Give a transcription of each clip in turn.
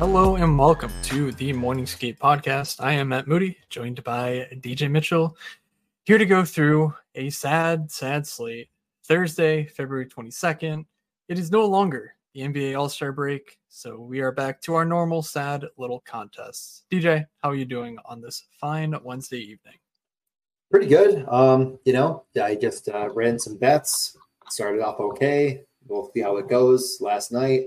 Hello and welcome to the Morning Skate Podcast. I am Matt Moody, joined by DJ Mitchell, here to go through a sad, sad slate. Thursday, February 22nd. It is no longer the NBA All Star break, so we are back to our normal, sad little contests. DJ, how are you doing on this fine Wednesday evening? Pretty good. Um, you know, I just uh, ran some bets, started off okay. We'll see how it goes last night.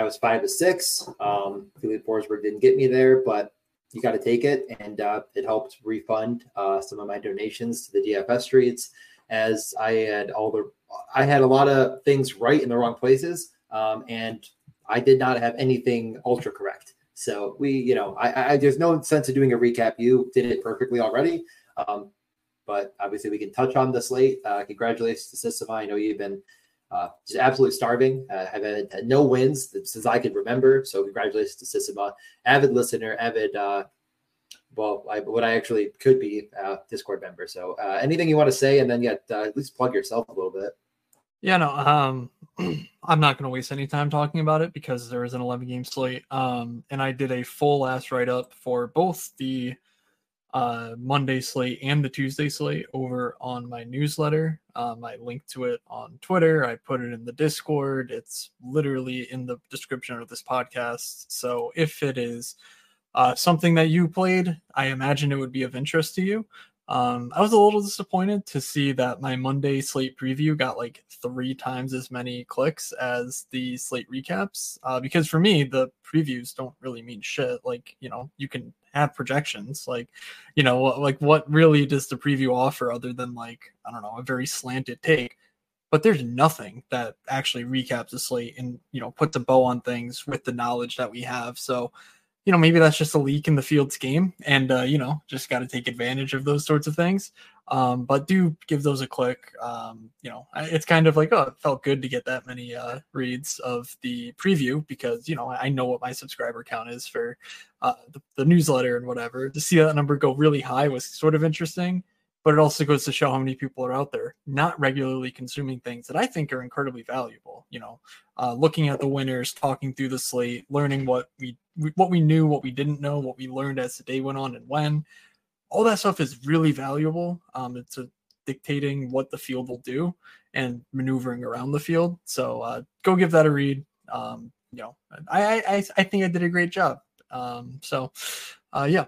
I was five to six. Um, Philly Forsberg didn't get me there, but you got to take it, and uh, it helped refund uh, some of my donations to the DFS streets, as I had all the I had a lot of things right in the wrong places, um, and I did not have anything ultra correct. So we, you know, I, I there's no sense of doing a recap. You did it perfectly already, um, but obviously we can touch on this late. Uh, congratulations to Systema. I know you've been uh, just absolutely starving. Uh, have had, no wins since I can remember. So congratulations to Systema, avid listener, avid. Uh, well, I, what I actually could be uh, Discord member. So uh, anything you want to say, and then yet uh, at least plug yourself a little bit. Yeah, no, um, I'm not going to waste any time talking about it because there is an 11 game slate. Um, and I did a full last write up for both the uh, Monday slate and the Tuesday slate over on my newsletter. Um, I link to it on Twitter. I put it in the Discord. It's literally in the description of this podcast. So if it is uh, something that you played, I imagine it would be of interest to you. Um, I was a little disappointed to see that my Monday slate preview got like three times as many clicks as the slate recaps. Uh, because for me, the previews don't really mean shit. Like, you know, you can have projections. Like, you know, like what really does the preview offer other than like, I don't know, a very slanted take? But there's nothing that actually recaps the slate and, you know, puts a bow on things with the knowledge that we have. So, you know, maybe that's just a leak in the field's game, and uh, you know, just got to take advantage of those sorts of things. Um, but do give those a click. Um, you know, it's kind of like, oh, it felt good to get that many uh, reads of the preview because you know I know what my subscriber count is for uh, the, the newsletter and whatever. To see that number go really high was sort of interesting but it also goes to show how many people are out there not regularly consuming things that I think are incredibly valuable. You know, uh, looking at the winners, talking through the slate, learning what we what we knew, what we didn't know, what we learned as the day went on, and when. All that stuff is really valuable. Um, it's a, dictating what the field will do and maneuvering around the field. So uh, go give that a read. Um, you know, I, I I think I did a great job. Um, so uh, yeah,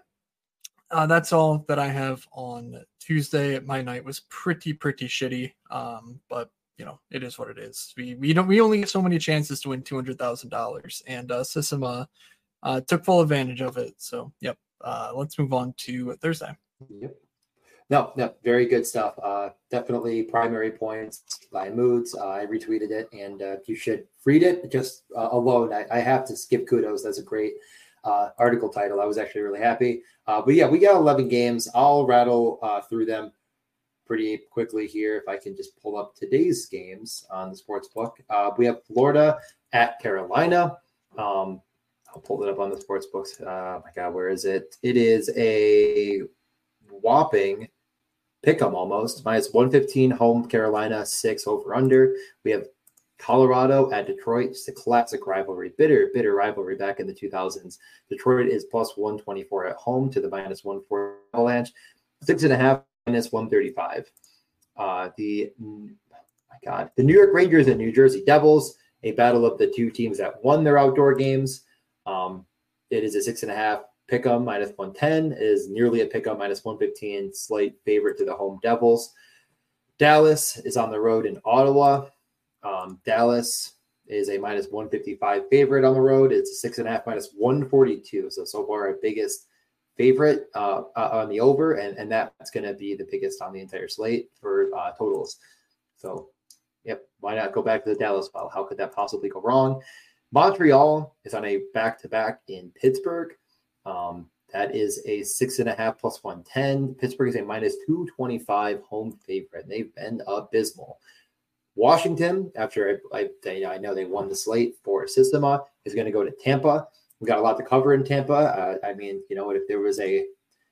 uh, that's all that I have on Tuesday. My night was pretty pretty shitty, um, but you know it is what it is. We we don't we only get so many chances to win two hundred thousand dollars, and uh, Systema uh, took full advantage of it. So yep, uh, let's move on to Thursday. Yep. No, no, very good stuff. Uh, definitely primary points by moods. Uh, I retweeted it, and uh, you should read it just uh, alone. I, I have to skip kudos. That's a great uh, article title. I was actually really happy. Uh, but yeah, we got 11 games. I'll rattle uh, through them pretty quickly here if I can just pull up today's games on the sports book. We have Florida at Carolina. Um, I'll pull it up on the sports books. Uh, my God, where is it? It is a whopping pick 'em almost minus 115 home Carolina six over under. We have Colorado at Detroit, just a classic rivalry, bitter, bitter rivalry back in the 2000s. Detroit is plus 124 at home to the minus 140 Avalanche, six and a half minus 135. Uh, the my God, the New York Rangers and New Jersey Devils, a battle of the two teams that won their outdoor games. Um, it is a six and a half pick 'em minus 110 is nearly a pick 'em minus 115, slight favorite to the home Devils. Dallas is on the road in Ottawa. Um, Dallas is a minus 155 favorite on the road. It's a six and a half minus 142. So, so far, our biggest favorite uh, uh, on the over, and, and that's going to be the biggest on the entire slate for uh, totals. So, yep, why not go back to the Dallas file? How could that possibly go wrong? Montreal is on a back to back in Pittsburgh. Um, that is a six and a half plus 110. Pittsburgh is a minus 225 home favorite. They've been abysmal. Washington, after I, I, I know they won the slate for Sistema, is going to go to Tampa. We've got a lot to cover in Tampa. Uh, I mean, you know, what? if there was a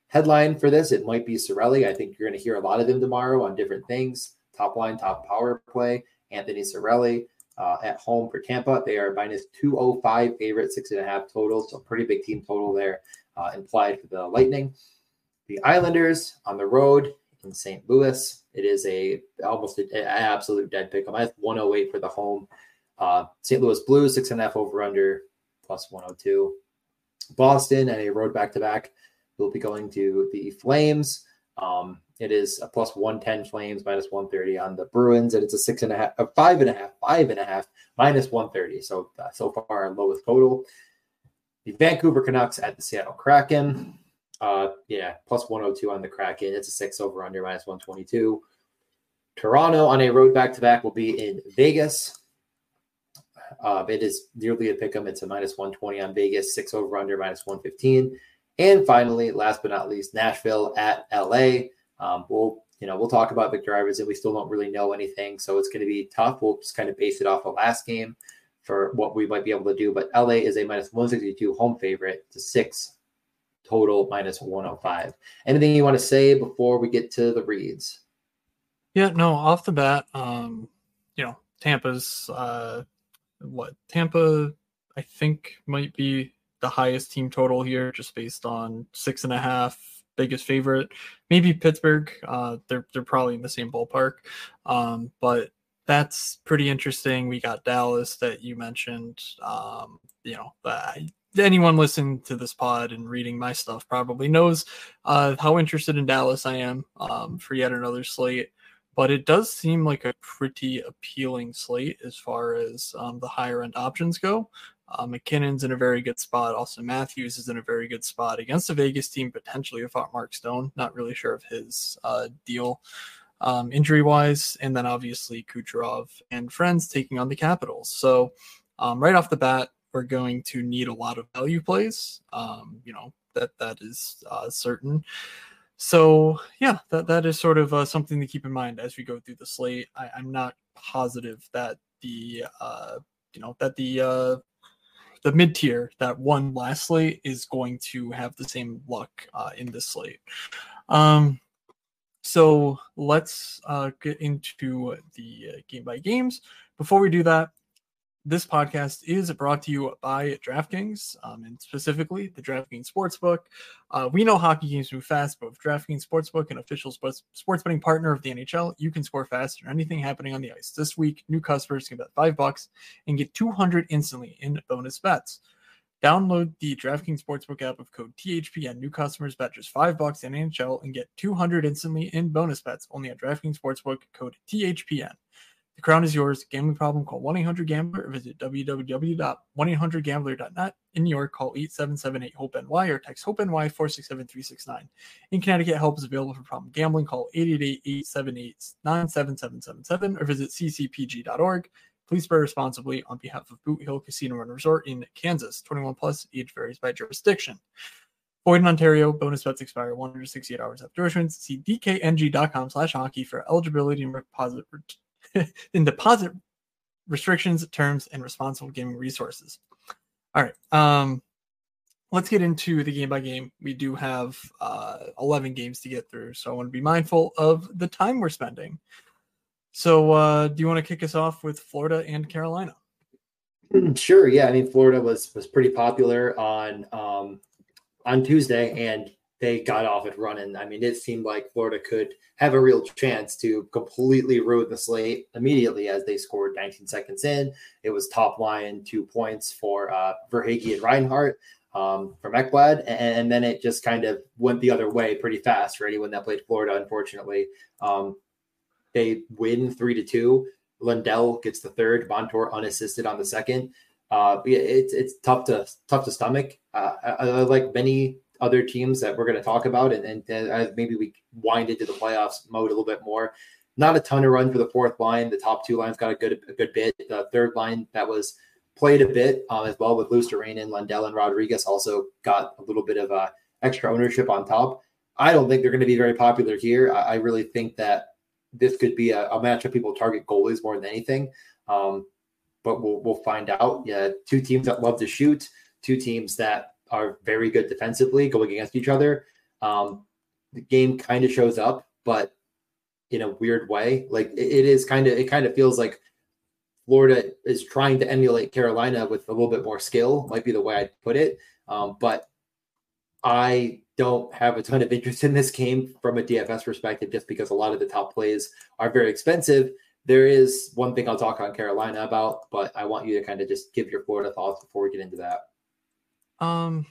headline for this, it might be Cirelli. I think you're going to hear a lot of them tomorrow on different things. Top line, top power play. Anthony Cirelli uh, at home for Tampa. They are minus 205 favorite, six and a half total. So pretty big team total there uh, implied for the Lightning. The Islanders on the road in St. Louis. It is a almost an absolute dead pick. I'm at 108 for the home. Uh, St. Louis Blues six and a half over under plus 102. Boston and a road back to back will be going to the Flames. Um, it is a plus 110 Flames, minus 130 on the Bruins, and it's a six and a half, a five and a half, five and a half, minus 130. So uh, so far lowest total. The Vancouver Canucks at the Seattle Kraken. Uh, yeah, plus 102 on the Kraken. It's a six over under minus 122. Toronto on a road back to back will be in Vegas. Uh, it is nearly a pick 'em. It's a minus 120 on Vegas, six over under minus 115. And finally, last but not least, Nashville at LA. Um, we'll you know we'll talk about Viktor Arvidsson. We still don't really know anything, so it's going to be tough. We'll just kind of base it off the last game for what we might be able to do. But LA is a minus 162 home favorite to six total minus 105. Anything you want to say before we get to the reads? Yeah, no, off the bat, um, you know, Tampa's uh what Tampa I think might be the highest team total here, just based on six and a half biggest favorite. Maybe Pittsburgh. Uh, they're they're probably in the same ballpark. Um, but that's pretty interesting. We got Dallas that you mentioned. Um, you know, uh, anyone listening to this pod and reading my stuff probably knows uh, how interested in Dallas I am um, for yet another slate. But it does seem like a pretty appealing slate as far as um, the higher end options go. Uh, MacKinnon's in a very good spot. Also, Matthews is in a very good spot against the Vegas team, potentially without Mark Stone. Not really sure of his uh, deal um, injury wise. And then obviously Kucherov and friends taking on the Capitals. So, um, right off the bat, we're going to need a lot of value plays. Um, you know, that that is uh, certain. So yeah, that that is sort of uh, something to keep in mind as we go through the slate. I, am not positive that the uh, you know that the uh, the mid tier that won last slate is going to have the same luck uh, in this slate. Um, so let's uh, get into the uh, game by games. Before we do that, this podcast is brought to you by DraftKings, um, and specifically the DraftKings Sportsbook. Uh, we know hockey games move fast, but with DraftKings Sportsbook, an official sports, sports betting partner of the NHL, you can score faster than anything happening on the ice. This week, new customers can bet five bucks and get 200 instantly in bonus bets. Download the DraftKings Sportsbook app with code THPN. New customers bet just five bucks in NHL and get 200 instantly in bonus bets only at DraftKings Sportsbook, code THPN. The crown is yours. Gambling problem? Call 1-800-GAMBLER or visit www.1800gambler.net. In New York, call 877-8-HOPE-NY or text HOPE-NY 467-369. In Connecticut, help is available for problem gambling. Call 888-878-97777 or visit ccpg.org. Please play responsibly on behalf of Boot Hill Casino and Resort in Kansas. 21 plus, age varies by jurisdiction. Void in Ontario, bonus bets expire 168 hours after issuance. See dkng.com slash hockey for eligibility and deposit in deposit restrictions, terms, and responsible gaming resources. All right. Um, let's get into the game by game. We do have uh, 11 games to get through, so I want to be mindful of the time we're spending. So, uh, do you want to kick us off with Florida and Carolina? Sure. Yeah. I mean, Florida was was pretty popular on um, on Tuesday, and they got off it running. I mean, it seemed like Florida could have a real chance to completely ruin the slate immediately as they scored 19 seconds in. It was top line two points for uh, Verhaeghe and Reinhart um, from Ekblad, and, and, then it just kind of went the other way pretty fast for anyone that played Florida. Unfortunately, um, they win three to two. Lundell gets the third, Montour unassisted on the second. Uh, it's it's tough to tough to stomach. Uh, I, I like many other teams that we're going to talk about, and, and as maybe we wind into the playoffs mode a little bit more. Not a ton of run for the fourth line. The top two lines got a good a good bit. The third line that was played a bit um, as well with Luostarinen, Lundell, and Rodrigues also got a little bit of uh, extra ownership on top. I don't think they're going to be very popular here. I, I really think that this could be a, a matchup people target goalies more than anything. Um, but we'll we'll find out. Yeah, two teams that love to shoot, two teams that are very good defensively going against each other. Um, the game kind of shows up, but in a weird way. Like it, it is kind of it kind of feels like Florida is trying to emulate Carolina with a little bit more skill, might be the way I'd put it. Um, but I don't have a ton of interest in this game from a DFS perspective, just because a lot of the top plays are very expensive. There is one thing I'll talk on Carolina about, but I want you to kind of just give your Florida thoughts before we get into that. Um,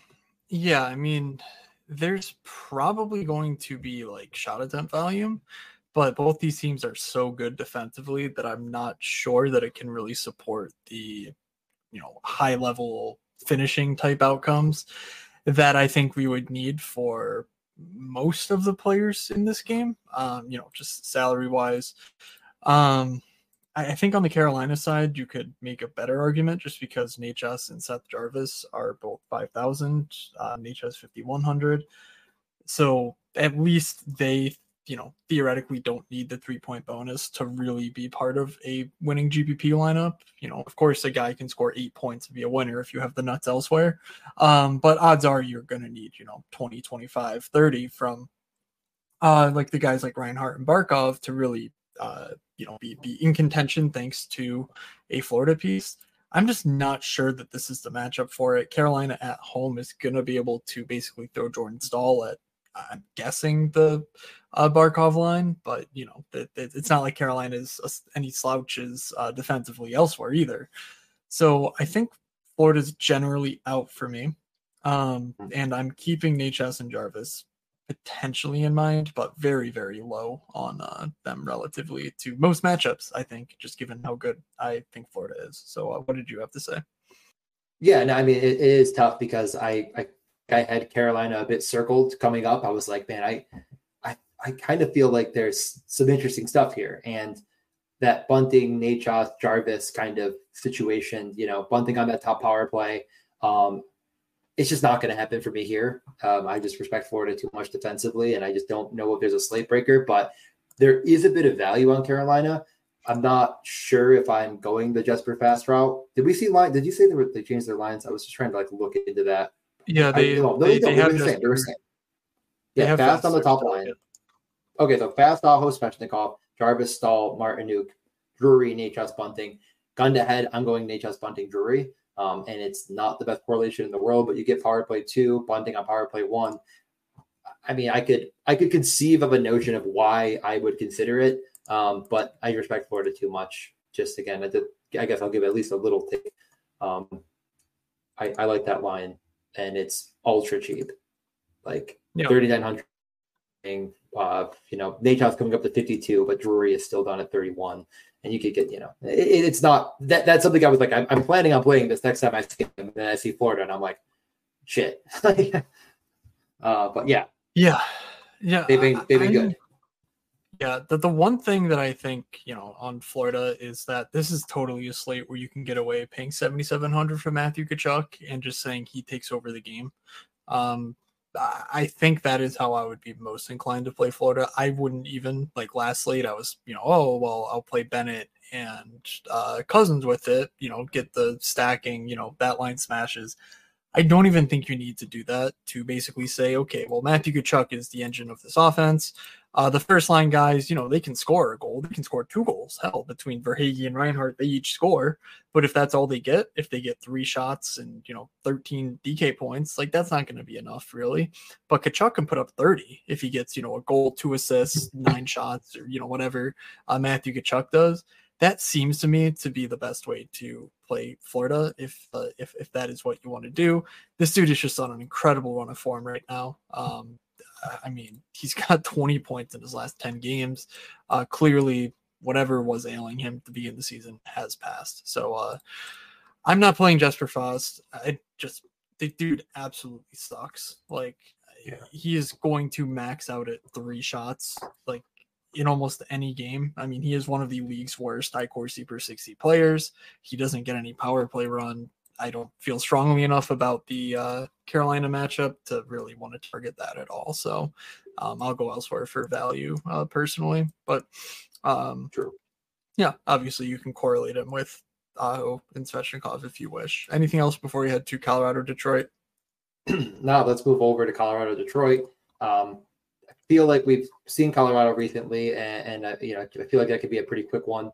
yeah, I mean, there's probably going to be like shot attempt volume, but both these teams are so good defensively that I'm not sure that it can really support the, you know, high level finishing type outcomes that I think we would need for most of the players in this game. Um, you know, just salary wise. Um, I, think on the Carolina side, you could make a better argument just because Necas and Seth Jarvis are both 5,000, uh, Necas 5,100. So at least they, you know, theoretically don't need the three point bonus to really be part of a winning GPP lineup. You know, of course, a guy can score eight points and be a winner if you have the nuts elsewhere. Um, but odds are you're going to need, you know, 20, 25, 30 from uh, like the guys like Reinhart and Barkov to really uh, you know be, be in contention thanks to a Florida piece. I'm just not sure that this is the matchup for it. Carolina at home is going to be able to basically throw Jordan Staal at, I'm guessing the uh, Barkov line, but you know, it, it, it's not like Carolina is any slouches uh, defensively elsewhere either. So I think Florida's generally out for me. Um, hmm. and I'm keeping Necas and Jarvis potentially in mind, but very, very low on uh, them relatively to most matchups, I think, just given how good I think Florida is. So, uh, what did you have to say? Yeah, no, I mean, it, it is tough because I, I, I had Carolina a bit circled coming up. I was like, man, I, I, I kind of feel like there's some interesting stuff here. And that Bunting, Necas, Jarvis kind of situation, you know, Bunting on that top power play. Um, it's just not going to happen for me here. Um, I just respect Florida too much defensively, and I just don't know if there's a slate breaker. But there is a bit of value on Carolina. I'm not sure if I'm going the Jesper Fast route. Did we see line? Did you say they, were, they changed their lines? I was just trying to like look into that. Yeah, they I, no, they, they, they, have the same. They were saying. Yeah, Fast, Fast on the top line. Okay, so Fast Aho Svechnikov, Jarvis Staal, Martinook, Drury, Necas Bunting. Gun to head, I'm going Necas Bunting Drury. Um, and it's not the best correlation in the world, but you get power play two, Bunting on power play one. I mean, I could I could conceive of a notion of why I would consider it, um, but I respect Florida too much. Just again, I, did, I guess I'll give at least a little take. Um, I, I like that line, and it's ultra cheap, like yeah. thirty nine hundred. Uh, you know, Necas coming up to fifty two, but Drury is still down at thirty one and you could get, you know, it, it's not that that's something I was like, I'm, I'm, planning on playing this next time I see him, and then I see Florida, and I'm like, shit. uh, but yeah, yeah, yeah, they've been they've been I, good. Yeah, the, the one thing that I think, you know, on Florida is that this is totally a slate where you can get away paying 7,700 for Matthew Tkachuk and just saying he takes over the game. Um, I think that is how I would be most inclined to play Florida. I wouldn't even like last late. I was, you know, oh well, I'll play Bennett and uh, Cousins with it. You know, get the stacking. You know, that line smashes. I don't even think you need to do that to basically say, okay, well, Matthew Tkachuk is the engine of this offense. Uh, the first line guys, you know, they can score a goal. They can score two goals. Hell, between Verhaeghe and Reinhart, they each score. But if that's all they get, if they get three shots and, you know, 13 DK points, like that's not going to be enough, really. But Tkachuk can put up 30 if he gets, you know, a goal, two assists, nine shots, or, you know, whatever uh, Matthew Tkachuk does. That seems to me to be the best way to play Florida if uh, if if that is what you want to do. This dude is just on an incredible run of form right now. Um, I mean, he's got 20 points in his last 10 games. Uh, clearly, whatever was ailing him at the beginning of the season has passed. So uh, I'm not playing Jesper Fast. I just the dude absolutely sucks. Like yeah. he is going to max out at three shots like in almost any game. I mean, he is one of the league's worst iCorsi per 60 players. He doesn't get any power play run. I don't feel strongly enough about the uh, Carolina matchup to really want to target that at all. So um, I'll go elsewhere for value uh, personally. But um, True. Yeah, obviously you can correlate him with Aho and Svechnikov if you wish. Anything else before you head to Colorado, Detroit? now let's move over to Colorado, Detroit. Um, I feel like we've seen Colorado recently, and, and uh, you know I feel like that could be a pretty quick one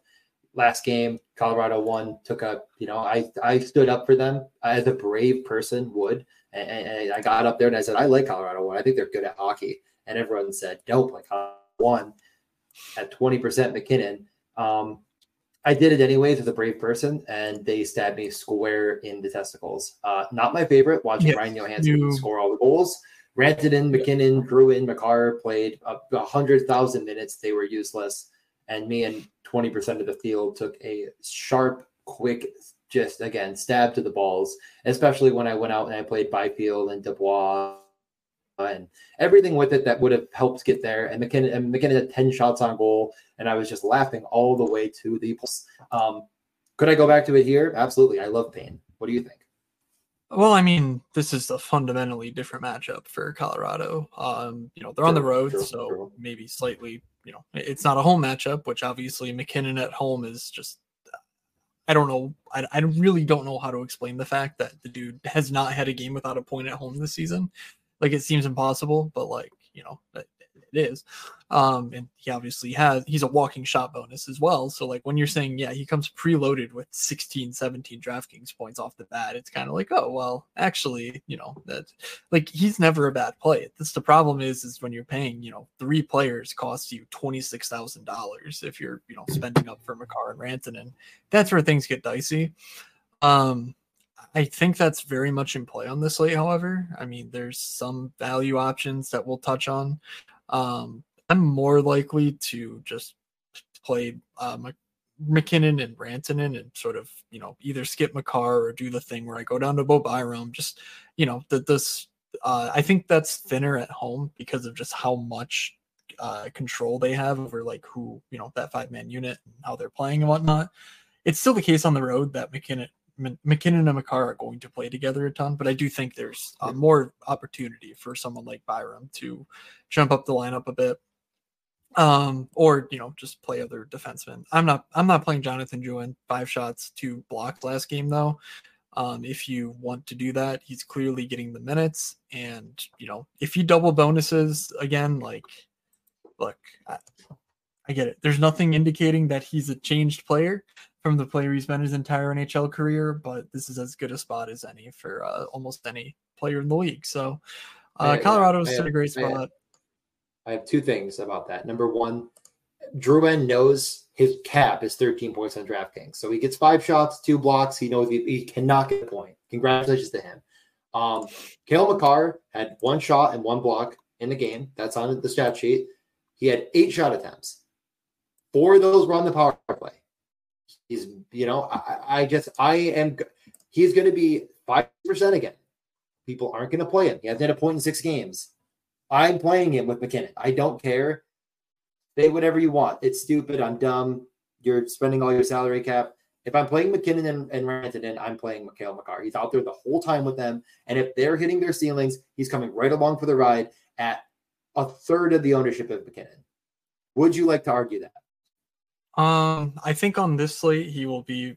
last game, Colorado won, took a, you know, I, I stood up for them as a brave person would. And, and I got up there and I said, I like Colorado one. I think they're good at hockey. And everyone said, don't like one at 20% MacKinnon Um, I did it anyways as a brave person, and they stabbed me square in the testicles. Uh, not my favorite, watching yes, Ryan Johansen you... score all the goals. Rantanen, MacKinnon, Drouin, Makar played a, a hundred thousand minutes. They were useless and me and 20% of the field took a sharp, quick, just again, stab to the balls, especially when I went out and I played Byfield and Dubois and everything with it that would have helped get there. And MacKinnon, and MacKinnon had 10 shots on goal, and I was just laughing all the way to the um, could I go back to it here? Absolutely. I love pain. What do you think? Well, I mean, this is a fundamentally different matchup for Colorado. Um, you know, they're on the road, so maybe slightly you know, it's not a home matchup, which obviously MacKinnon at home is just. I don't know. I, I really don't know how to explain the fact that the dude has not had a game without a point at home this season. Like it seems impossible, but like you know, it is. Um, and he obviously has, he's a walking shot bonus as well. So, like, when you're saying, yeah, he comes preloaded with 16, 17 DraftKings points off the bat, it's kind of like, oh, well, actually, you know, that like he's never a bad play. That's the problem is, is when you're paying, you know, three players costs you $26,000 if you're, you know, spending up for Makar and Rantanen. That's where things get dicey. Um, I think that's very much in play on this slate, however. I mean, there's some value options that we'll touch on. Um, I'm more likely to just play uh, MacKinnon and Rantanen and sort of, you know, either skip Makar or do the thing where I go down to Bo Byram. Just, you know, that this, uh, I think that's thinner at home because of just how much uh, control they have over like who, you know, that five man unit and how they're playing and whatnot. It's still the case on the road that MacKinnon and Makar are going to play together a ton, but I do think there's uh, more opportunity for someone like Byram to jump up the lineup a bit, um, or you know just play other defensemen. I'm not I'm not playing Jonathan Drouin five shots, two blocks last game though. Um, if you want to do that, he's clearly getting the minutes, and you know if you double bonuses again, like look, I, I get it. There's nothing indicating that he's a changed player from the player he's been his entire NHL career, but this is as good a spot as any for uh, almost any player in the league. So uh, Colorado's in a great spot. I have, I have, two things about that. Number one, Drouin knows his cap is 13 points on DraftKings. So he gets five shots, two blocks. He knows he, he cannot get a point. Congratulations to him. Um, Cale Makar had one shot and one block in the game. That's on the stat sheet. He had eight shot attempts. Four of those were on the power play. He's, you know, I, I just, I am, he's going to be 5% again. People aren't going to play him. He hasn't had a point in six games. I'm playing him with MacKinnon. I don't care. Say whatever you want. It's stupid. I'm dumb. You're spending all your salary cap. If I'm playing MacKinnon and, and Rantanen, I'm playing Cale Makar. He's out there the whole time with them. And if they're hitting their ceilings, he's coming right along for the ride at a third of the ownership of MacKinnon. Would you like to argue that? Um, I think on this slate he will be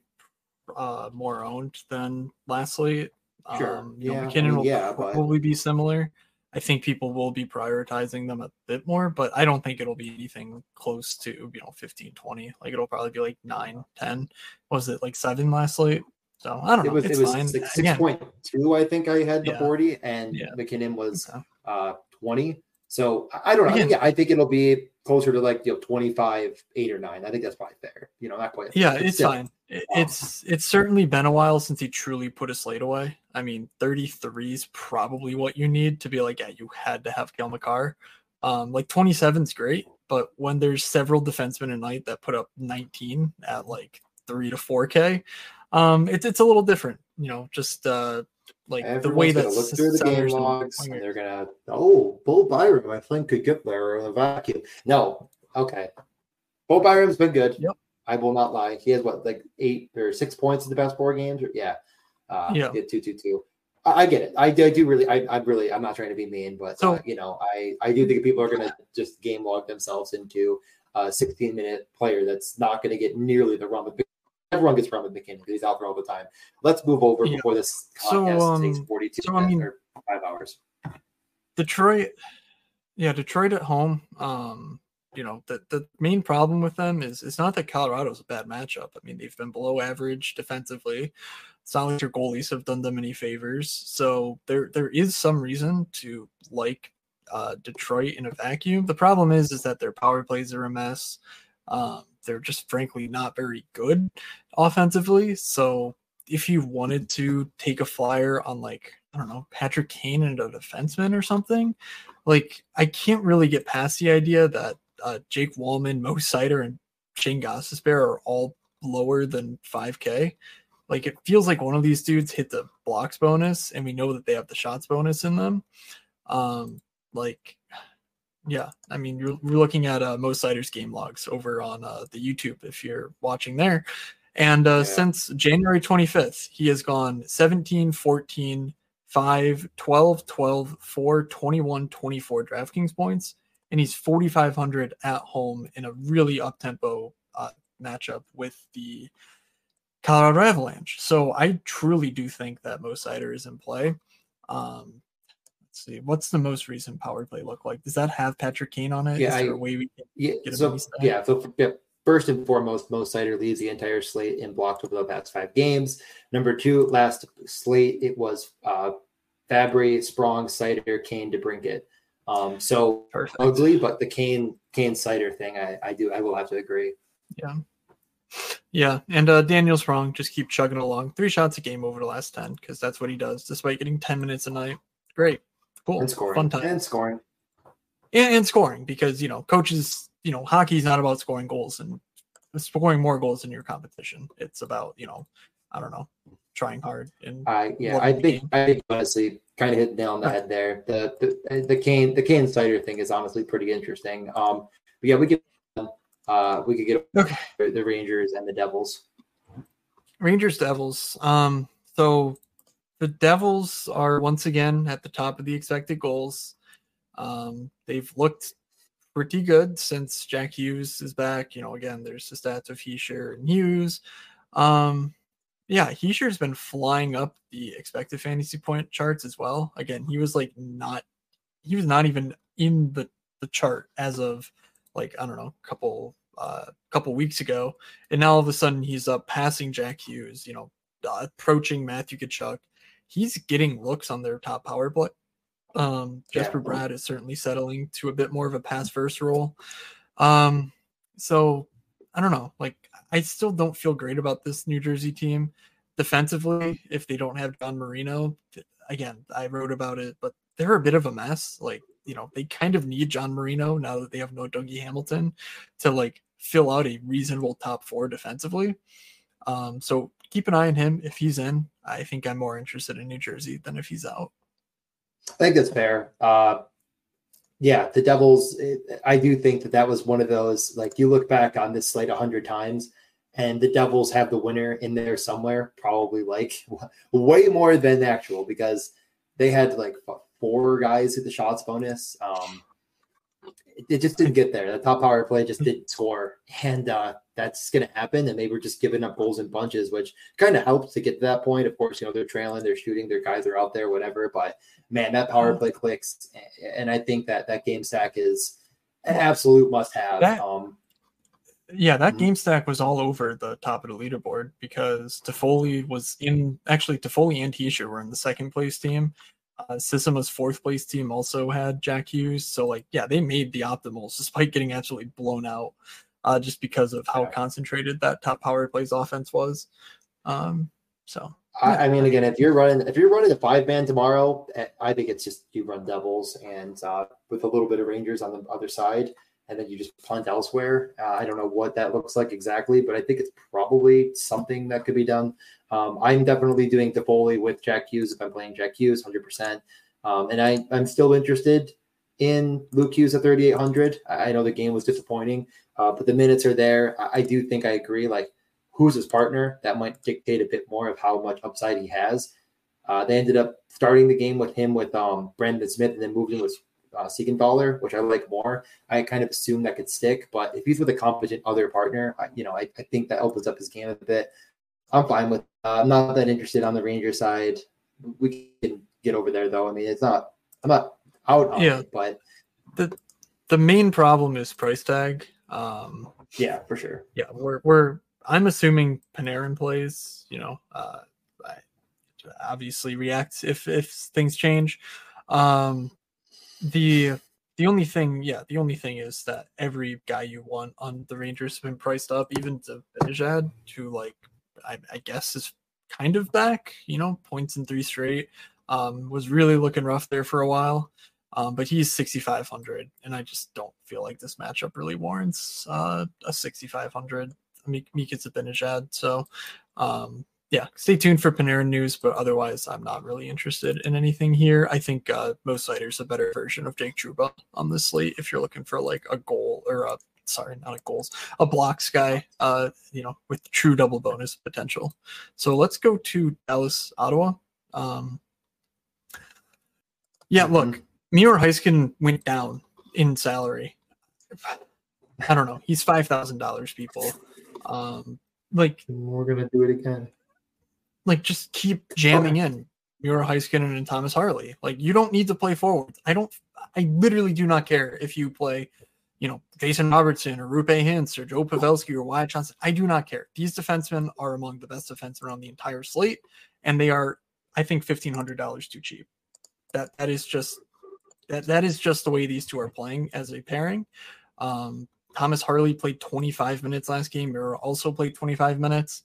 uh more owned than last slate. Sure. Um, yeah, know, MacKinnon will yeah, probably but... be similar. I think people will be prioritizing them a bit more, but I don't think it'll be anything close to, you know, 15, 20. Like it'll probably be like 9, 10. Was it like 7 last slate? So I don't know. It was, it's it was fine. 6.2, I think I had the yeah. 40, and yeah. MacKinnon was okay. uh 20. So I don't know. Yeah, I think it'll be closer to like you know 25 8 or 9 i think that's probably fair you know not quite yeah it's still, fine. It's it's certainly been a while since he truly put a slate away. I mean 33 is probably what you need to be like yeah you had to have Cale Makar. Um like 27 is great but when there's several defensemen a night that put up 19 at like 3 to 4k um it's it's a little different you know just uh like Everyone's the way that gonna look through the game logs and they're gonna oh Bo Byram I think could get there in a vacuum. No, okay. Bo Byram's been good. Yep. I will not lie. He has what like eight or six points in the past four games. Or, yeah. Uh, Yeah. Two two two. I, I get it. I, I do really. I, I really. I'm not trying to be mean, but So- uh, you know, I I do think people are gonna just game log themselves into a 16 minute player that's not going to get nearly the run with. Everyone gets run with MacKinnon because he's out there all the time. Let's move over Yeah. before this So, podcast takes um, 42 so, I mean- or five hours. Detroit, yeah, Detroit at home. Um, you know, the the main problem with them is it's not that Colorado's a bad matchup. I mean, they've been below average defensively. It's not like their goalies have done them any favors. So there there is some reason to like uh, Detroit in a vacuum. The problem is is that their power plays are a mess. Um, they're just frankly not very good offensively. So if you wanted to take a flyer on like I don't know Patrick Kane and a defenseman or something, like I can't really get past the idea that uh, Jake Walman, Mo Seider, and Shayne Gostisbehere are all lower than 5K. Like it feels like one of these dudes hit the blocks bonus, and we know that they have the shots bonus in them. Um, like, yeah, I mean, you're, you're looking at uh, Mo Seider's game logs over on uh, the YouTube if you're watching there. And uh, Yeah. since January 25th, he has gone 17, 14, 5, 12, 12, 4, 21, 24 DraftKings points. And he's 4,500 at home in a really up tempo uh, matchup with the Colorado Avalanche. So I truly do think that Mo Seider is in play. Um, see, what's the most recent power play look like? Does that have Patrick Kane on it? Yeah, Is there I- a way we can Yeah. So yeah. So yeah, first and foremost, Mo Seider leads the entire slate in blocked over the past five games. Number two, last slate it was uh, Fabbri, Sprong, Seider, Kane, DeBrincat. Um, so perfect? ugly, but the Kane Kane Seider thing, I, I do I will have to agree. Yeah. Yeah. And uh, Daniel Sprong. Just keep chugging along. Three shots a game over the last 10 because that's what he does, despite getting 10 minutes a night. Great. Cool. And scoring. Fun time. And scoring. and, and scoring because, you know, coaches, you know, hockey's not about scoring goals and scoring more goals than your competition. It's about, you know, I don't know, trying hard. And I yeah, I think game. I think honestly kind of hit nail on the head there. The the the Kane the Kane Seider thing is honestly pretty interesting. Um, but yeah, we get uh we could get Okay. the Rangers and the Devils. Rangers Devils. Um, so the Devils are once again at the top of the expected goals. Um, they've looked pretty good since Jack Hughes is back. You know, again, there's the stats of Hischier and Hughes. Um, yeah, Hischier's been flying up the expected fantasy point charts as well. Again, he was like not, he was not even in the the chart as of like I don't know, a couple uh couple weeks ago and now all of a sudden he's up passing Jack Hughes, you know, uh, approaching Matthew Tkachuk. He's getting looks on their top power play. Um, Yeah. Jesper Bratt is certainly settling to a bit more of a pass first role. Um, so I don't know. Like, I still don't feel great about this New Jersey team defensively. If they don't have John Marino, again, I wrote about it, but they're a bit of a mess. Like, you know, they kind of need John Marino now that they have no Dougie Hamilton to like fill out a reasonable top four defensively. Um, so keep an eye on him. If he's in, I think I'm more interested in New Jersey than if he's out. I think that's fair. Uh, yeah, the Devils. It, I do think that that was one of those. Like you look back on this slate a hundred times, and the Devils have the winner in there somewhere. Probably like way more than actual because they had like four guys hit the shots bonus. Um, it, it just didn't get there. The top power play just didn't score, and uh, that's going to happen. And they were just giving up goals in bunches, which kind of helps to get to that point. Of course, you know they're trailing, they're shooting, their guys are out there, whatever. But man, that power play clicks, and I think that that game stack is an absolute must-have. That- um, Yeah, that Mhm. game stack was all over the top of the leaderboard because Toffoli was in actually Toffoli and Hischier were in the second place team. Uh, fourth place team also had Jack Hughes. So like, yeah, they made the optimals despite getting absolutely blown out, uh, just because of how Yeah. concentrated that top power plays offense was. Um, so I, I mean, again, if you're running if you're running a five man tomorrow, eh, I think it's just you run Devils and uh, with a little bit of Rangers on the other side, and then you just punt elsewhere. Uh, I don't know what that looks like exactly, but I think it's probably something that could be done. Um, I'm definitely doing Toffoli with Jack Hughes if I'm playing Jack Hughes 100%. Um, and I, I'm still interested in Luke Hughes at 3,800. I know the game was disappointing, uh, but the minutes are there. I, I, do think I agree. Like, who's his partner? That might dictate a bit more of how much upside he has. Uh, they ended up starting the game with him with um, Brendan Smith and then moving with uh, Siegenthaler, which I like more. I kind of assume that could stick, but if he's with a competent other partner, I, you know, I, I think that opens up his game a bit. I'm fine with. Uh, I'm not that interested on the Ranger side. We can get over there though. I mean, it's not. I'm not out on yeah, it, but the the main problem is price tag. Um, yeah, for sure. Yeah, we're we're. I'm assuming Panarin plays. You know, uh, I obviously reacts if if things change. Um, the the only thing, yeah, the only thing is that every guy you want on the Rangers has been priced up, even to Zibanejad, to like I, I guess is kind of back. You know, points in three straight. Um, was really looking rough there for a while. Um, but he's 6,500, and I just don't feel like this matchup really warrants uh, a 6,500 Mika Zibanejad. So, um, yeah, stay tuned for Panarin news, but otherwise, I'm not really interested in anything here. I think uh, Mo Seider's a better version of Jake Trouba on this slate if you're looking for like a goal or a sorry, not a goals, a blocks guy, uh, you know, with true double bonus potential. So let's go to Dallas, Ottawa. Um, yeah, mm-hmm. look, Miro Heiskanen went down in salary. I don't know. He's five thousand dollars, people. Um, like we're gonna do it again. Like just keep jamming in Miro Heiskanen and Thomas Harley. Like you don't need to play forward. I don't. I literally do not care if you play, you know, Jason Robertson or Roope Hintz or Joe Pavelski or Wyatt Johnston. I do not care. These defensemen are among the best defensemen on the entire slate, and they are, I think, fifteen hundred dollars too cheap. That that is just that that is just the way these two are playing as a pairing. Um, Thomas Harley played 25 minutes last game. Miro also played 25 minutes.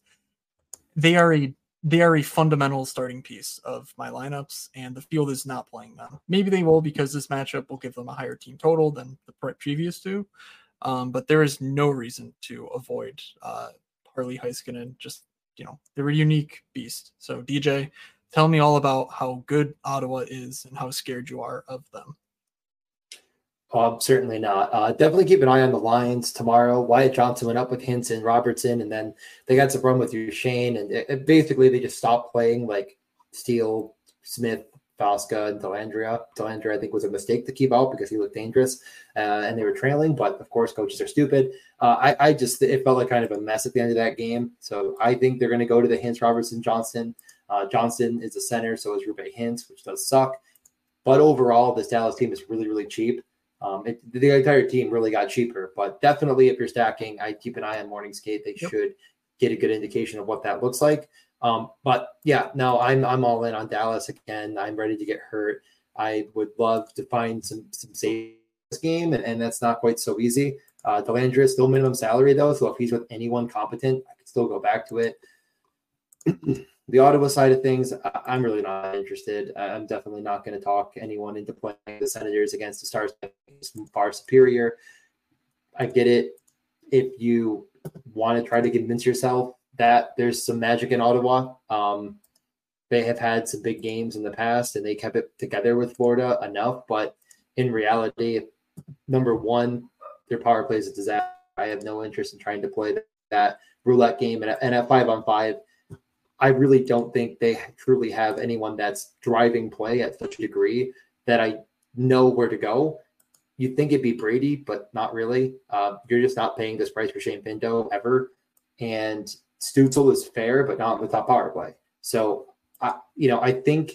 They are a they are a fundamental starting piece of my lineups, and the field is not playing them. Maybe they will because this matchup will give them a higher team total than the previous two. Um, but there is no reason to avoid uh, Harley Heiskanen. Just you know, they're a unique beast. So DJ, Tell me all about how good Ottawa is and how scared you are of them. Oh, certainly not. Uh, definitely keep an eye on the Lions tomorrow. Wyatt Johnston went up with Hinson, Robertson, and then they got some run with Shane. and it, it basically they just stopped playing like Steele, Smith, Faksa, and Dellandrea. Dellandrea, I think, was a mistake to keep out because he looked dangerous, uh, and they were trailing. But of course, coaches are stupid. Uh, I, I just it felt like kind of a mess at the end of that game. So I think they're going to go to the Hintz, Robertson, Johnston. Uh, Johnston is a center, so is Roope Hintz, which does suck. But overall, this Dallas team is really, really cheap. Um, it, the entire team really got cheaper, but definitely if you're stacking, I keep an eye on morning skate. They yep. should get a good indication of what that looks like. Um, but yeah, no, I'm I'm all in on Dallas again. I'm ready to get hurt. I would love to find some some this game, and, and that's not quite so easy. Uh, Dellandrea still minimum salary though, so if he's with anyone competent, I could still go back to it. the Ottawa side of things, I'm really not interested. I'm definitely not going to talk anyone into playing the Senators against the Stars. It's Far superior. I get it. If you want to try to convince yourself that there's some magic in Ottawa, um, they have had some big games in the past and they kept it together with Florida enough. But in reality, number one, their power play is a disaster. I have no interest in trying to play that roulette game and, at five on five I really don't think they truly have anyone that's driving play at such a degree that I know where to go. You'd think it'd be Brady, but not really. Uh, you're just not paying this price for Shane Pinto ever. And Stützle is fair, but not with top power play. So, I, you know, I think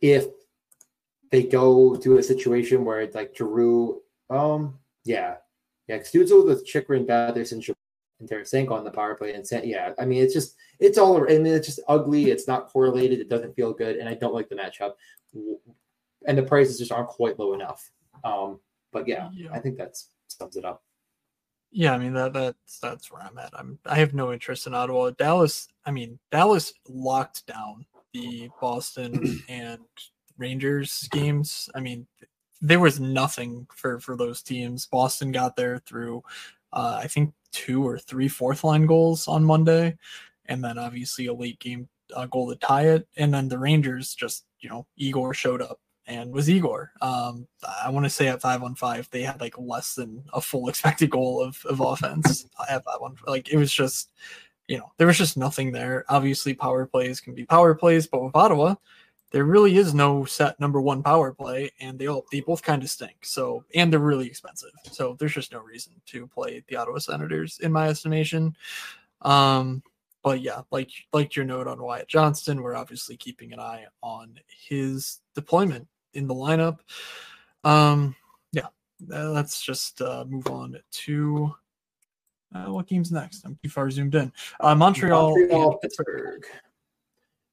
if they go to a situation where it's like Giroux, um, yeah, yeah, Stützle with Chychrun, Batherson, and Tarasenko on the power play. And yeah, I mean, it's just it's all. I mean, it's just ugly. It's not correlated. It doesn't feel good, and I don't like the matchup. And the prices just aren't quite low enough. Um, but yeah, yeah, I think that's sums it up. Yeah, I mean that that's that's where I'm at. I'm I have no interest in Ottawa. Dallas, I mean Dallas locked down the Boston and Rangers games. I mean there was nothing for for those teams. Boston got there through, uh, I think two or three fourth line goals on Monday, and then obviously a late game uh, goal to tie it, and then the Rangers just you know Igor showed up and was Igor. Um, I want to say at five on five they had like less than a full expected goal of of offense at five on like it was just you know there was just nothing there. Obviously power plays can be power plays, but with Ottawa there really is no set number one power play, and they all they both kind of stink. So and they're really expensive. So there's just no reason to play the Ottawa Senators in my estimation. Um, but yeah, like like your note on Wyatt Johnston, we're obviously keeping an eye on his deployment in the lineup. Um, yeah, uh, let's just uh, move on to uh, what game's next. I'm too far zoomed in. Uh, Montreal, Montreal Pittsburgh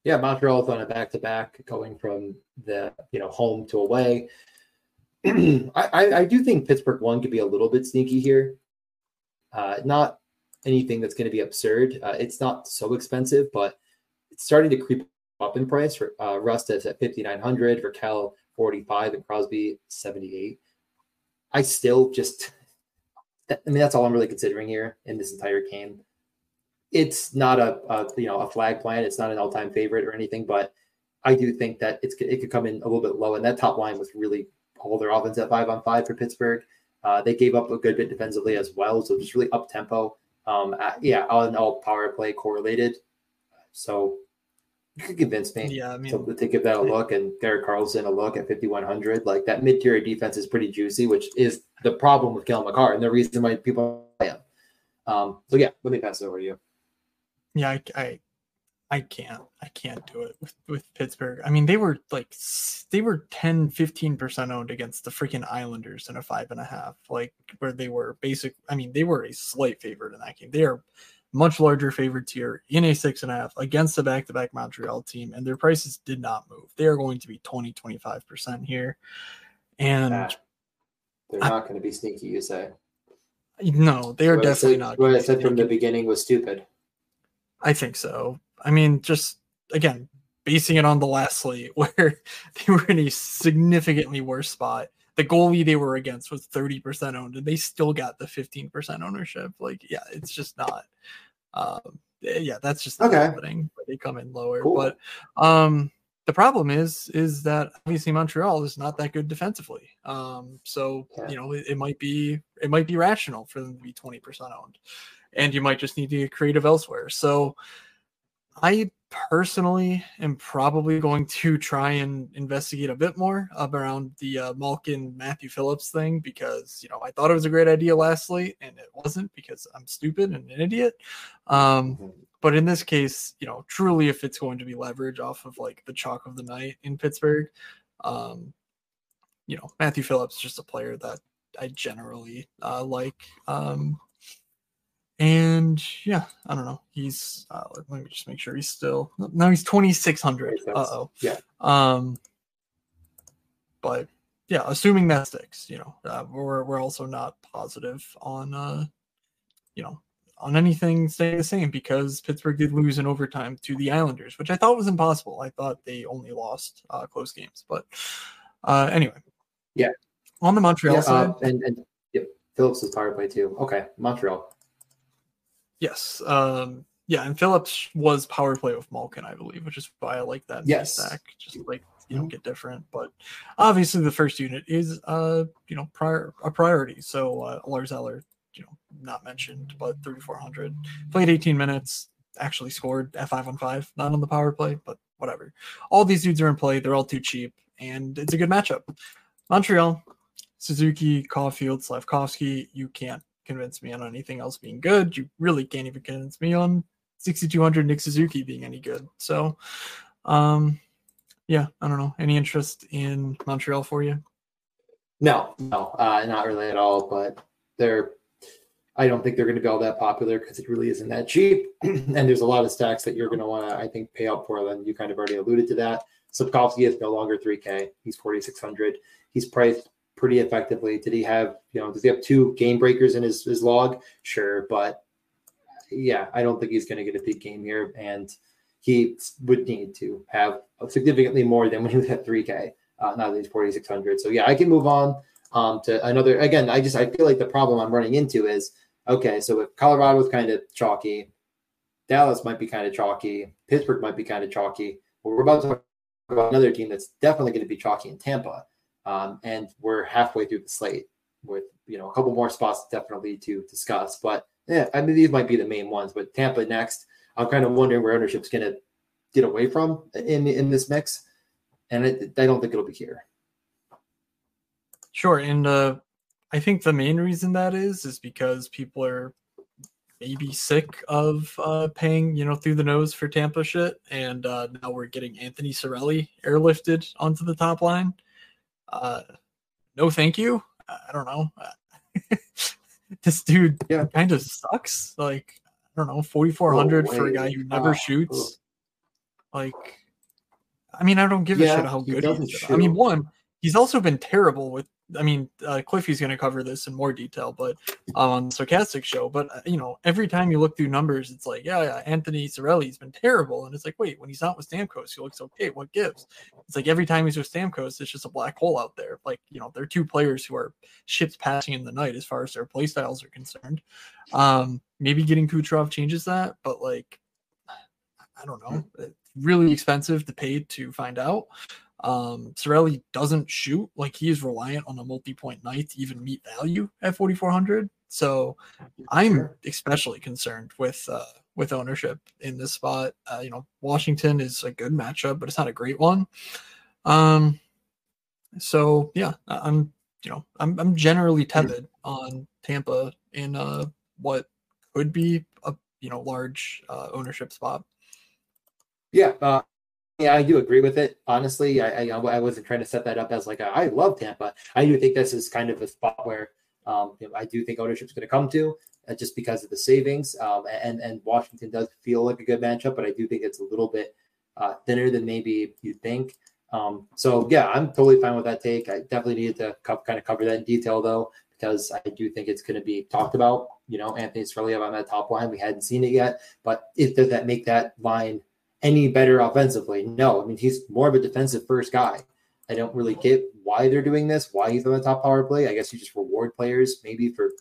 yeah, Montreal's on a back to back going from the you know home to away. I, I, do think Pittsburgh one could be a little bit sneaky here. Uh, not anything that's going to be absurd. Uh, it's not so expensive, but it's starting to creep up in price. For uh, Rust is at fifty nine hundred, for Cal forty five, and Crosby seventy eight. I still just, I mean, that's all I'm really considering here in this entire game it's not a, a, you know a flag plan. It's not an all time favorite or anything, but I do think that it's it could come in a little bit low. And that top line was really all their offense at five on five for Pittsburgh. Uh, they gave up a good bit defensively as well, so just really up tempo. Um, yeah, all in all, power play correlated. So you could convince me. Yeah, I mean, to, to give that a look and Erik Karlsson a look at 5100. Like that mid tier defense is pretty juicy, which is the problem with Cale Makar and the reason why people play him. Um, so yeah, let me pass it over to you. Yeah, I, I, I can't. I can't do it with, with Pittsburgh. I mean, they were like they were 10, 15% owned against the freaking Islanders in a five and a half, like where they were basic. I mean, they were a slight favorite in that game. They are much larger favorites here in a six and a half against the back to back Montreal team, and their prices did not move. They are going to be 20, 25% here. And they're not going to be sneaky, you say? No, they are what definitely said, not. What I said from the beginning was stupid. I think so. I mean, just again, basing it on the last slate where they were in a significantly worse spot. The goalie they were against was 30% owned and they still got the 15% ownership. Like, yeah, it's just not um yeah, that's just okay. happening. They come in lower. Cool. But um the problem is is that obviously Montreal is not that good defensively. Um, so yeah. you know it, it, might be it might be rational for them to be twenty percent owned and you might just need to get creative elsewhere. So I personally am probably going to try and investigate a bit more around the uh, Malkin Matthew Phillips thing because you know I thought it was a great idea lastly and it wasn't because I'm stupid and an idiot. Um, mm-hmm. but in this case, you know, truly, if it's going to be leverage off of like the chalk of the night in Pittsburgh, um, you know, Matthew Phillips is just a player that I generally uh, like. Um, and yeah, I don't know. He's uh, let me just make sure he's still no, he's twenty six hundred. Uh oh. Yeah. Um. But yeah, assuming that sticks, you know, uh, we're we're also not positive on uh, you know, on anything staying the same because Pittsburgh did lose in overtime to the Islanders, which I thought was impossible. I thought they only lost uh, close games, but uh, anyway. Yeah. On the Montreal yeah, uh, side, and, and yeah, Phillips is power play too. Okay, Montreal. Yes. Um, yeah, and Phillips was power play with Malkin, I believe, which is why I like that yes. stack. Just like you know, mm-hmm. get different. But obviously, the first unit is uh, you know, prior a priority. So uh, Lars Eller, you know, not mentioned, but 3400 played 18 minutes, actually scored at five on five, not on the power play, but whatever. All these dudes are in play. They're all too cheap, and it's a good matchup. Montreal, Suzuki, Caulfield, Slafkovsky. You can't convince me on anything else being good. You really can't even convince me on 6200 Nick Suzuki being any good. So, um, yeah, I don't know. Any interest in Montreal for you? No, no, uh, not really at all. But they're, I don't think they're going to be all that popular because it really isn't that cheap. and there's a lot of stacks that you're going to want to, I think, pay up for. Then you kind of already alluded to that. Slafkovsky is no longer 3K. He's 4,600. He's priced pretty effectively. Did he have, you know, does he have two game breakers in his, his log? Sure. But yeah, I don't think he's going to get a big game here. And he would need to have significantly more than when he was at 3K. uh, now that he's 4,600. So yeah, I can move on um, to another. Again, I just I feel like the problem I'm running into is okay. So if Colorado's kind of chalky, Dallas might be kind of chalky, Pittsburgh might be kind of chalky. Well, we're about to talk about another team that's definitely going to be chalky in Tampa, um, and we're halfway through the slate with you know a couple more spots definitely to discuss. But yeah, I mean these might be the main ones. But Tampa next, I'm kind of wondering where ownership's going to get away from in in this mix, and it, I don't think it'll be here. Sure, and uh, I think the main reason that is is because people are maybe sick of uh, paying, you know, through the nose for Tampa shit, and uh, now we're getting Anthony Cirelli airlifted onto the top line. Uh, no, thank you. I don't know. this dude yeah. kind of sucks. Like I don't know, forty four hundred for a guy who never oh, shoots. Oh. Like, I mean, I don't give yeah, a shit how good he is. Shoot. I mean, one, he's also been terrible with I mean, uh, Cliffy's going to cover this in more detail, but on Sarcastic Show. But uh, you know, every time you look through numbers, it's like, yeah, yeah, Anthony Cirelli's been terrible, and it's like, wait, when he's not with Stamkos, he looks okay. What gives? It's like every time he's with Stamkos, it's just a black hole out there. Like you know, they're two players who are ships passing in the night as far as their play styles are concerned. Um, maybe getting Kucherov changes that, but like, I don't know. It's really expensive to pay to find out. Um, Cirelli doesn't shoot like he is reliant on a multi-point night to even meet value at 4400. So I'm especially concerned with uh, with ownership in this spot. Uh, you know, Washington is a good matchup, but it's not a great one. Um, so yeah, I'm you know I'm I'm generally tepid on Tampa in uh what could be a you know large uh, ownership spot. Yeah, uh, yeah, I do agree with it. Honestly, I, I, I wasn't trying to set that up as like a, I love Tampa. I do think this is kind of a spot where um, I do think ownership is going to come to uh, just because of the savings. Um, and and Washington does feel like a good matchup, but I do think it's a little bit uh, thinner than maybe you think. Um, so yeah, I'm totally fine with that take. I definitely needed to co- kind of cover that in detail though, because I do think it's going to be talked about. You know, Anthony Cirelli on that top line. We hadn't seen it yet, but if does that make that line any better offensively. No, I mean he's more of a defensive first guy. I don't really get why they're doing this, why he's on the top power play. I guess you just reward players maybe for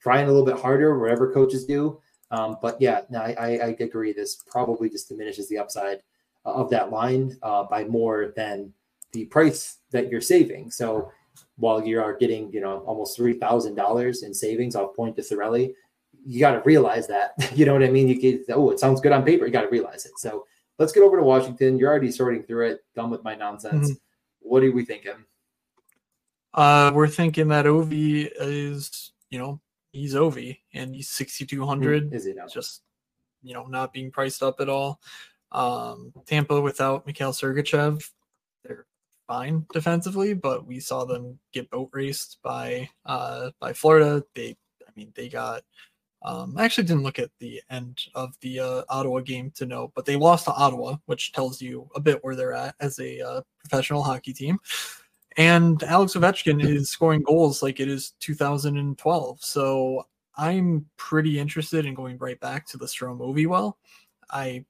trying a little bit harder, whatever coaches do. Um, but yeah, no, I, I, agree. This probably just diminishes the upside of that line uh, by more than the price that you're saving. So while you are getting, you know, almost three thousand dollars in savings off point to Cirelli, you got to realize that. you know what I mean? You get oh, it sounds good on paper. You got to realize it. So let's get over to Washington. You're already sorting through it. Done with my nonsense. Mm-hmm. What are we thinking? Uh, we're thinking that Ovi is, you know, he's Ovi and he's 6,200. Mm-hmm. Is he now? Just, you know, not being priced up at all. Um, Tampa without Mikhail Sergachev, they're fine defensively, but we saw them get boat raced by uh by Florida. They, I mean, they got um, I actually didn't look at the end of the uh, Ottawa game to know, but they lost to Ottawa, which tells you a bit where they're at as a uh, professional hockey team. And Alex Ovechkin is scoring goals like it is 2012. So I'm pretty interested in going right back to the Strome Ovi well. I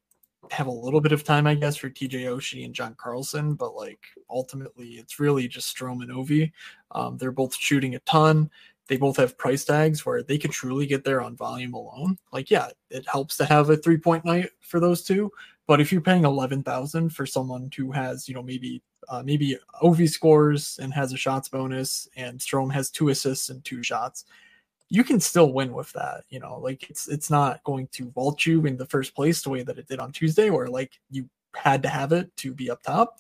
have a little bit of time, I guess, for TJ Oshie and John Carlson, but like ultimately, it's really just Strome and Ovi. Um, they're both shooting a ton they both have price tags where they could truly get there on volume alone. Like, yeah, it helps to have a three point night for those two. But if you're paying eleven thousand for someone who has, you know, maybe uh, maybe Ovi scores and has a shots bonus, and Strome has two assists and two shots, you can still win with that. You know, like it's it's not going to vault you in the first place the way that it did on Tuesday, where like you had to have it to be up top.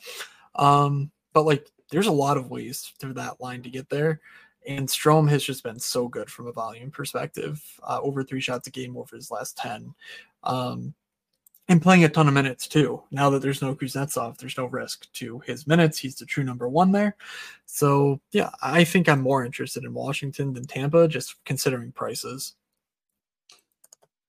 Um, but like there's a lot of ways through that line to get there. And Strome has just been so good from a volume perspective, uh, over three shots a game over his last 10. Um, and playing a ton of minutes too. Now that there's no Kuznetsov, there's no risk to his minutes. He's the true number one there. So, yeah, I think I'm more interested in Washington than Tampa, just considering prices.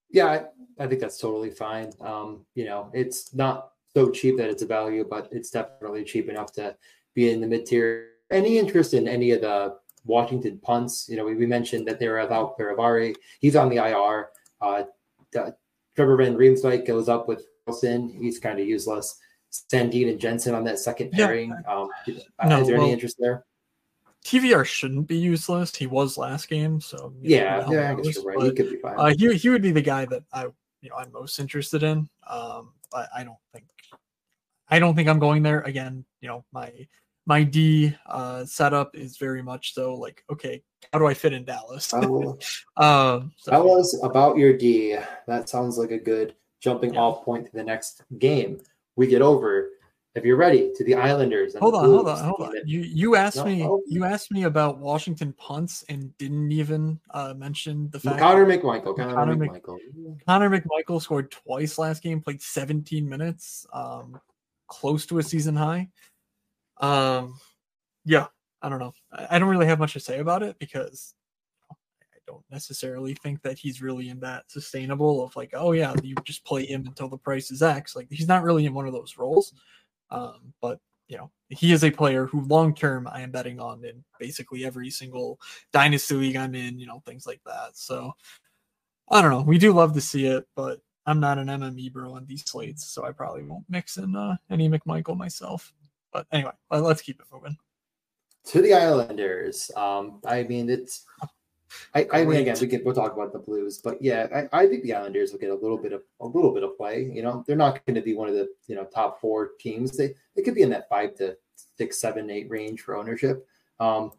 Yeah, I, I think that's totally fine. Um, you know, it's not so cheap that it's a value, but it's definitely cheap enough to be in the mid tier. Any interest in any of the Washington punts. You know, we, we mentioned that they were without Fehervary. He's on the IR. Uh, Trevor Van Riemsdyk goes up with Wilson. He's kind of useless. Sandin and Jensen on that second pairing. Yeah. Um, No, is there well, any interest there? TVR shouldn't be useless. He was last game, so know, Yeah, yeah, I guess you're right. but, he could be fine. uh, he he would be the guy that I you know I'm most interested in. Um, but I don't think I don't think I'm going there again. You know, my my D uh, setup is very much so like okay, how do I fit in Dallas? Oh, um, so, Tell us about your D. That sounds like a good jumping Yeah. off point to the next game. We get over, if you're ready, to the Islanders. and hold on, hold on, hold on. You you asked No, me oh. you asked me about Washington punts and didn't even uh, mention the fact Connor McMichael. Connor, Connor Mc- McMichael. Connor McMichael scored twice last game, played 17 minutes, um, close to a season high. Um, yeah, I don't know. I, don't really have much to say about it because I don't necessarily think that he's really in that sustainable of like, oh yeah, you just play him until the price is X. Like he's not really in one of those roles. Um, but you know, he is a player who long term I am betting on in basically every single dynasty league I'm in, you know, things like that. So I don't know. We do love to see it, but I'm not an MME bro on these slates, so I probably won't mix in uh, any McMichael myself. But anyway, let- let's keep it moving. to the Islanders. Um, I mean, it's. I, I mean, again, we can we'll talk about the Blues, but yeah, I, I think the Islanders will get a little bit of a little bit of play. You know, they're not going to be one of the you know top four teams. They they could be in that five to six, seven, eight range for ownership. Um,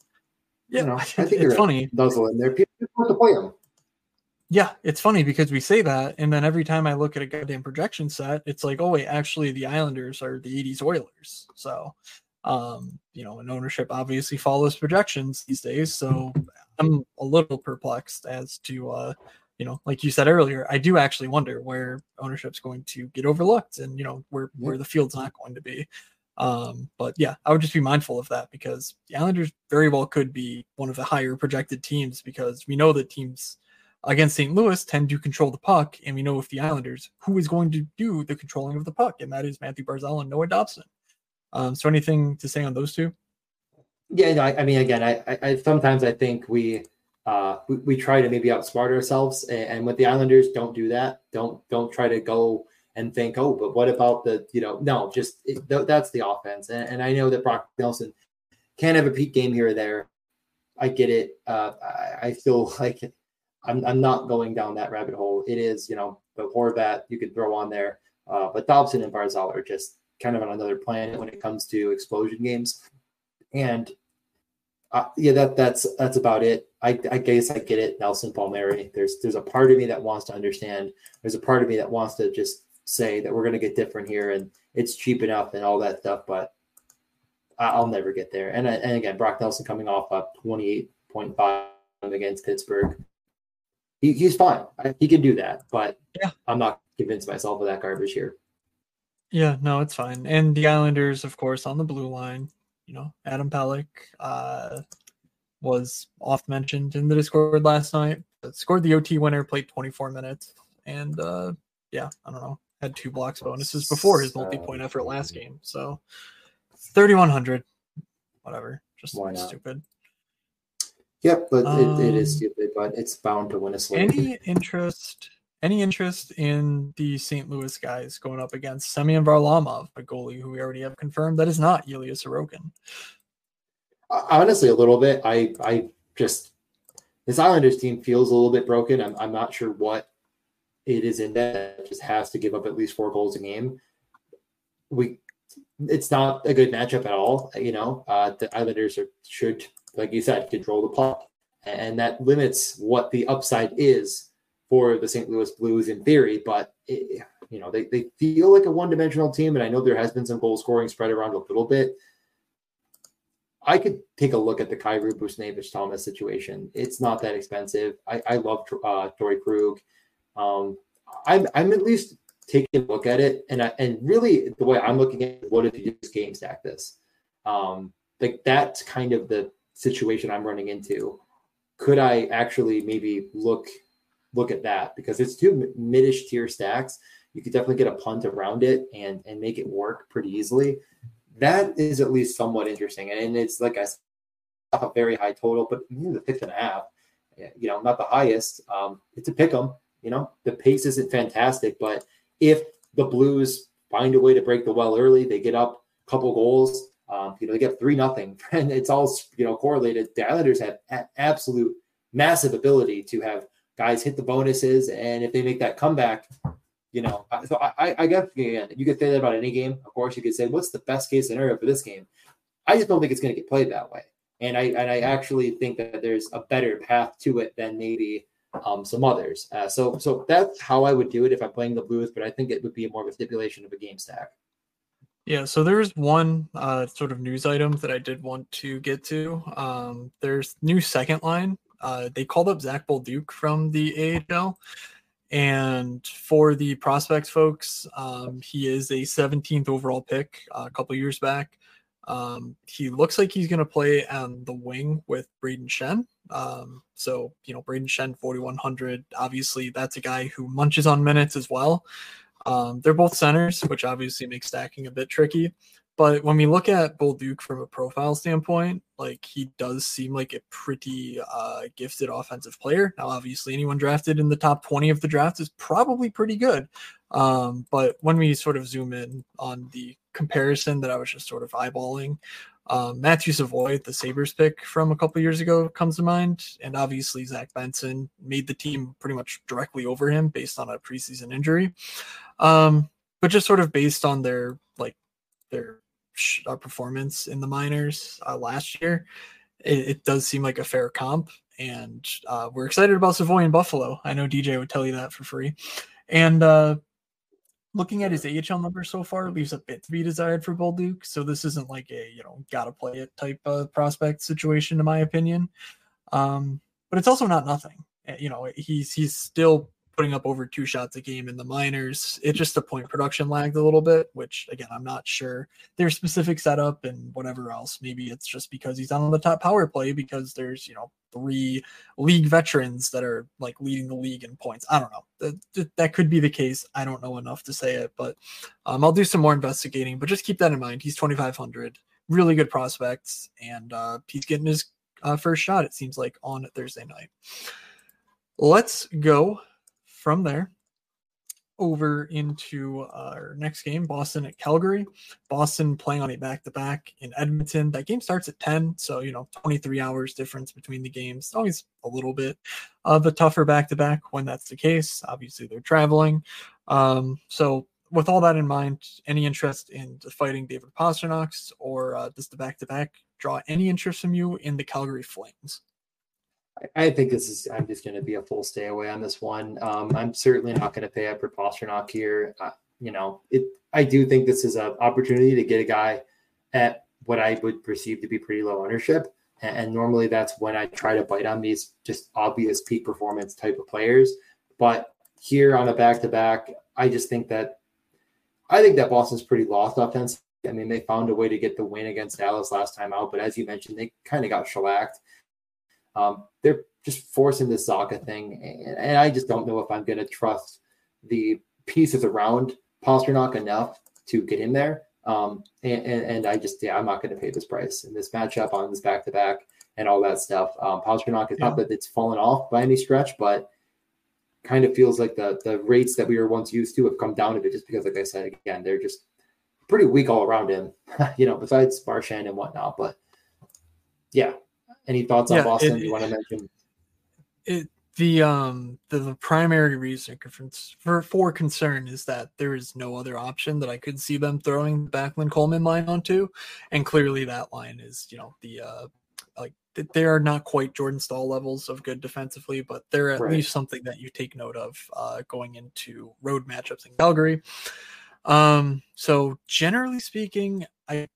Yeah, you know, I it's, think they're funny. nuzzle in there. People want to play them. Yeah, it's funny because we say that, and then every time I look at a goddamn projection set, it's like, oh wait, actually the Islanders are the '80s Oilers. So, um, you know, and ownership obviously follows projections these days. So I'm a little perplexed as to, uh, you know, like you said earlier, I do actually wonder where ownership's going to get overlooked, and you know where where the field's not going to be. Um, but yeah, I would just be mindful of that because the Islanders very well could be one of the higher projected teams because we know that teams against St. Louis tend to control the puck, and we know if the Islanders, who is going to do the controlling of the puck, and that is Mathew Barzal and Noah Dobson. Um, so anything to say on those two? Yeah, no, I, I mean, again, I, I, I sometimes I think we, uh, we we try to maybe outsmart ourselves, and, and with the Islanders, don't do that. Don't don't try to go and think, oh, but what about the, you know, no, just it, th- that's the offense, and, and I know that Brock Nelson can have a peak game here or there. I get it. Uh, I, I feel like I'm I'm not going down that rabbit hole. It is, you know, the Horvat you could throw on there, uh, but Dobson and Barzal are just kind of on another planet when it comes to explosion games, and uh, yeah, that that's that's about it. I, I guess I get it, Nelson Palmieri. There's there's a part of me that wants to understand. There's a part of me that wants to just say that we're going to get different here, and it's cheap enough and all that stuff. But I'll never get there. And and again, Brock Nelson coming off a 28.5 against Pittsburgh. He, he's fine. He can do that, but Yeah. I'm not convinced myself of that garbage here. Yeah, no, it's fine. And the Islanders, of course, on the blue line. You know, Adam Pelech uh, was oft mentioned in the Discord last night. But scored the OT winner, played 24 minutes, and uh, yeah, I don't know, had two blocks bonuses before his multi-point effort last game. So 3100, whatever, just stupid. Yep, but it, it is Um, stupid, but it's bound to win a slate. Any interest? Any interest in the St. Louis guys going up against Semyon Varlamov, a goalie who we already have confirmed that is not Ilya Sorokin? honestly a little bit i i just this islanders team feels a little bit broken i'm, I'm not sure what it is in that that just has to give up at least four goals a game we it's not a good matchup at all you know uh the islanders are should like you said control the puck and that limits what the upside is for the st louis blues in theory but it, you know they, they feel like a one-dimensional team and i know there has been some goal scoring spread around a little bit I could take a look at the Kyrou Buchnevich Thomas situation. It's not that expensive. I, I love uh, Torey Krug. Um, I'm I'm at least taking a look at it, and I, and really the way I'm looking at it, what if you just game stack this? Um, like that's kind of the situation I'm running into. Could I actually maybe look look at that because it's two midish tier stacks. You could definitely get a punt around it and and make it work pretty easily that is at least somewhat interesting. And it's like I said, a very high total, but the fifth and a half, you know, not the highest. Um, it's a pick 'em. You know, the pace isn't fantastic, but if the Blues find a way to break the well early. They get up a couple goals. Um, you know, they get three nothing, and it's all you know correlated. The Islanders have a- absolute massive ability to have guys hit the bonuses, and if they make that comeback, you know, so I, I guess again, you could say that about any game. Of course, you could say, what's the best case scenario for this game? I just don't think it's going to get played that way, and I and I actually think that there's a better path to it than maybe um, some others. Uh, so so that's how I would do it if I'm playing the Blues, but I think it would be more of a stipulation of a game stack. Yeah, so there's one uh, sort of news item that I did want to get to. Um, there's new second line. Uh, they called up Zach Bolduc from the AHL. And for the prospects folks, um, he is a 17th overall pick uh, a couple years back. Um, he looks like he's going to play on the wing with Brayden Schenn. Um, so, you know, Brayden Schenn, 4,100. Obviously, that's a guy who munches on minutes as well. Um, they're both centers, which obviously makes stacking a bit tricky. But when we look at Bolduc from a profile standpoint, like he does seem like a pretty uh, gifted offensive player. Now, obviously, anyone drafted in the top 20 of the draft is probably pretty good. Um, but when we sort of zoom in on the comparison that I was just sort of eyeballing, um, Matthew Savoie, the Sabres pick from a couple years ago, comes to mind. And obviously, Zach Benson made the team pretty much directly over him based on a preseason injury. Um, but just sort of based on their like their uh, performance in the minors uh, last year, it, it, does seem like a fair comp. And uh, we're excited about Savoie and Buffalo. I know DJ would tell you that for free. And uh, looking at his AHL number so far leaves a bit to be desired for Bolduc. So this isn't like a you know gotta play it type of prospect situation, in my opinion. Um, but it's also not nothing. Eh, you know, he's he's still putting up over two shots a game in the minors. It just the point production lagged a little bit, which again, I'm not sure their specific setup and whatever else. Maybe it's just because he's on the top power play because there's, you know, three league veterans that are like leading the league in points. I don't know. That, that could be the case. I don't know enough to say it, but um, I'll do some more investigating. But just keep that in mind. He's 2,500, really good prospects, and uh, he's getting his uh, first shot, it seems like, on Thursday night. Let's go from there over into our next game, Boston at Calgary. Boston playing on a back to back in Edmonton. That game starts at 10, so you know, 23 hours difference between the games. Always a little bit of a tougher back to back when that's the case. Obviously, they're traveling. Um, so, with all that in mind, any interest in fighting David Pastrnak or uh, does the back to back draw any interest from you in the Calgary Flames? I think this is. I'm just going to be a full stay away on this one. Um, I'm certainly not going to pay up for Pastrnak here. Uh, you know, it. I do think this is an opportunity to get a guy at what I would perceive to be pretty low ownership, and, and normally that's when I try to bite on these just obvious peak performance type of players. But here on a back to back, I just think that I think that Boston's pretty lost offense. I mean, they found a way to get the win against Dallas last time out, but as you mentioned, they kind of got shellacked. Um, they're just forcing the Zacha thing, and, and I just don't know if I'm going to trust the pieces around Pastrnak enough to get in there. Um, and, and, and, I just, yeah, I'm not going to pay this price in this matchup on this back to back and all that stuff. Um, Pastrnak is yeah. not that it's fallen off by any stretch, but kind of feels like the the rates that we were once used to have come down a bit just because, like I said, again, they're just pretty weak all around him, you know, besides Marchand and whatnot. But yeah, any thoughts on Boston it, you want to mention? It the um the, the primary reason for for concern is that there is no other option that I could see them throwing the Backlund Coleman line onto, and clearly that line is you know the uh like they are not quite Jordan Staal levels of good defensively, but they're at right. least something that you take note of uh, going into road matchups in Calgary. Um, so generally speaking, I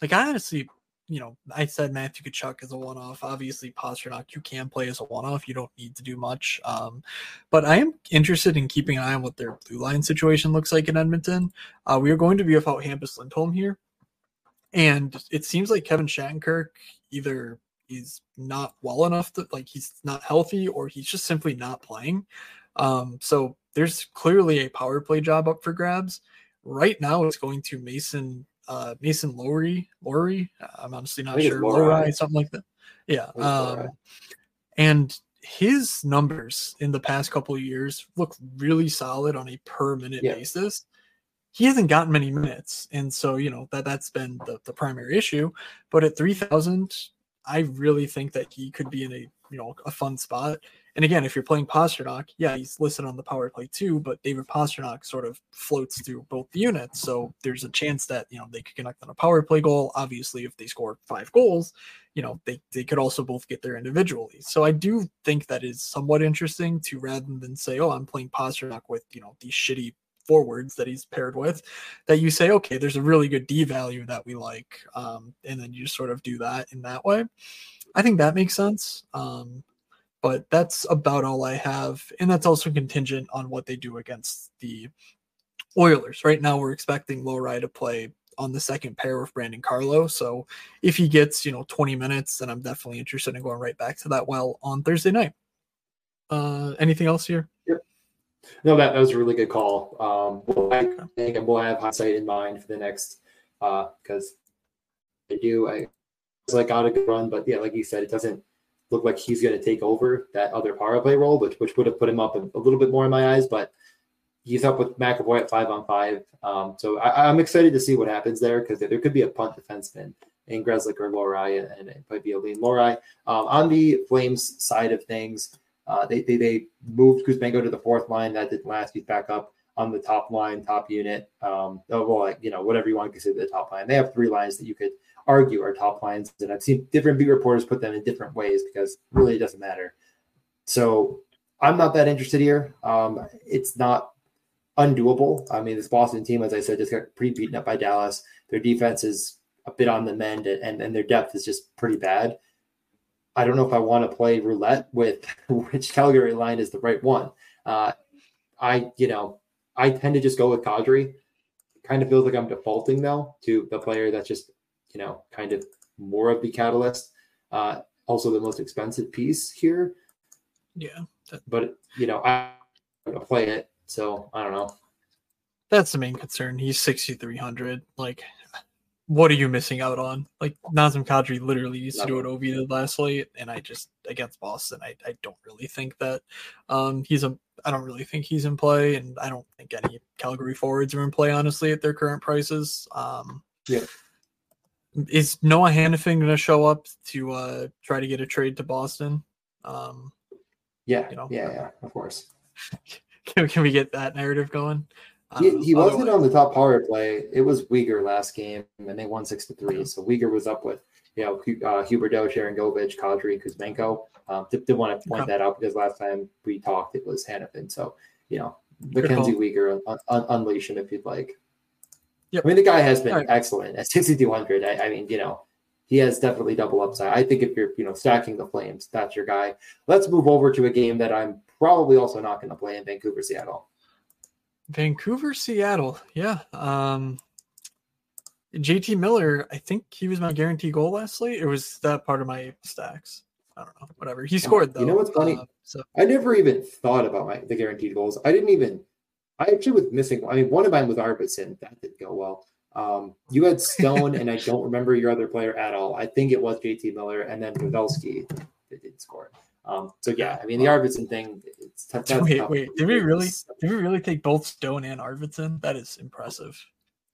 like I honestly you know, I said Matthew Tkachuk is a one off. Obviously, Pastrnak, you can play as a one off. You don't need to do much. Um, but I am interested in keeping an eye on what their blue line situation looks like in Edmonton. Uh, we are going to be without Hampus Lindholm here. And it seems like Kevin Shattenkirk either is not well enough to like he's not healthy or he's just simply not playing. Um, so there's clearly a power play job up for grabs. Right now, it's going to Mason uh, Mason Lohrei, Lowry. I'm honestly not sure. Lowry, something like that. Yeah. Um, and his numbers in the past couple of years look really solid on a per minute yeah. basis. he hasn't gotten many minutes, and so you know that that's been the, the primary issue. But at three thousand, I really think that he could be in a you know a fun spot. And again, if you're playing Pastrnak, yeah, he's listed on the power play too, but David Pastrnak sort of floats through both units. So there's a chance that, you know, they could connect on a power play goal. Obviously, if they score five goals, you know, they, they could also both get there individually. So I do think that is somewhat interesting to rather than say, oh, I'm playing Pastrnak with, you know, these shitty forwards that he's paired with, that you say, okay, there's a really good D value that we like. Um, and then you sort of do that in that way. I think that makes sense. Um, but that's about all I have. And that's also contingent on what they do against the Oilers. Right now, we're expecting Lohrei to play on the second pair with Brandon Carlo. So if he gets, you know, 20 minutes, then I'm definitely interested in going right back to that well on Thursday night. Uh, anything else here? Yep. No, that, that was a really good call. Um, we'll, I think we'll have hindsight in mind for the next, because uh, I do, I was like got a good run, but yeah, like you said, it doesn't look like he's going to take over that other power play role, which which would have put him up a, little bit more in my eyes. But he's up with McAvoy at five on five, um, so I, am excited to see what happens there because there could be a punt defenseman in Grzelcyk or Lohrei, and it might be a lean Lohrei. Um, on the Flames side of things, uh, they, they they moved Kuzmenko to the fourth line. That didn't last. He's back up on the top line, top unit. Um, oh, well, like, you know, whatever you want to consider the top line. They have three lines that you could argue are top lines, and I've seen different beat reporters put them in different ways because really it doesn't matter. So I'm not that interested here. Um, it's not undoable. I mean, this Boston team, as I said, just got pretty beaten up by Dallas. Their defense is a bit on the mend, and, and their depth is just pretty bad. I don't know if I want to play roulette with which Calgary line is the right one. Uh, I, you know, I tend to just go with Kadri. Kind of feels like I'm defaulting though to the player that's just you know, kind of more of the catalyst. Uh, also, the most expensive piece here. Yeah, but you know, I play it, so I don't know. That's the main concern. He's sixty three hundred. Like, what are you missing out on? Like Nazem Kadri literally used to do what Ovi did last late, and I just against Boston, I, I don't really think that um, he's a I don't really think he's in play, and I don't think any Calgary forwards are in play honestly at their current prices. Um, yeah, is Noah Hanifin going to show up to uh, try to get a trade to Boston? Um, yeah, you know, yeah, yeah, of course. can, can we get that narrative going? He, he wasn't on the top power play. It was Weegar last game, and they won six to three. Yeah. So Weegar was up with you know uh, Huberdeau, Sharangovich, Kadri, Kuzmenko. Um, did, did want to point okay. that out because last time we talked, it was Hanifin. So you know, Mackenzie Weegar, un, un, unleash him if you'd like. Yep. I mean, the guy has been right. excellent at 6,200. I, I mean, you know, he has definitely double upside. I think if you're, you know, stacking the Flames, that's your guy. Let's move over to a game that I'm probably also not going to play in Vancouver, Seattle. Vancouver, Seattle. Yeah. Um, JT Miller, I think he was my guarantee goal last night. It was that part of my stacks. I don't know. Whatever. He scored though. You know what's funny? Uh, so I never even thought about my the guaranteed goals. I didn't even I actually was missing. I mean, one of mine was Arvidsson. That didn't go well. Um, you had Stone, and I don't remember your other player at all. I think it was JT Miller, and then Pavelski that did score. Um, so yeah, I mean the Arvidsson thing. It's t- wait, tough. wait, did we really? Did we really take both Stone and Arvidsson? That is impressive.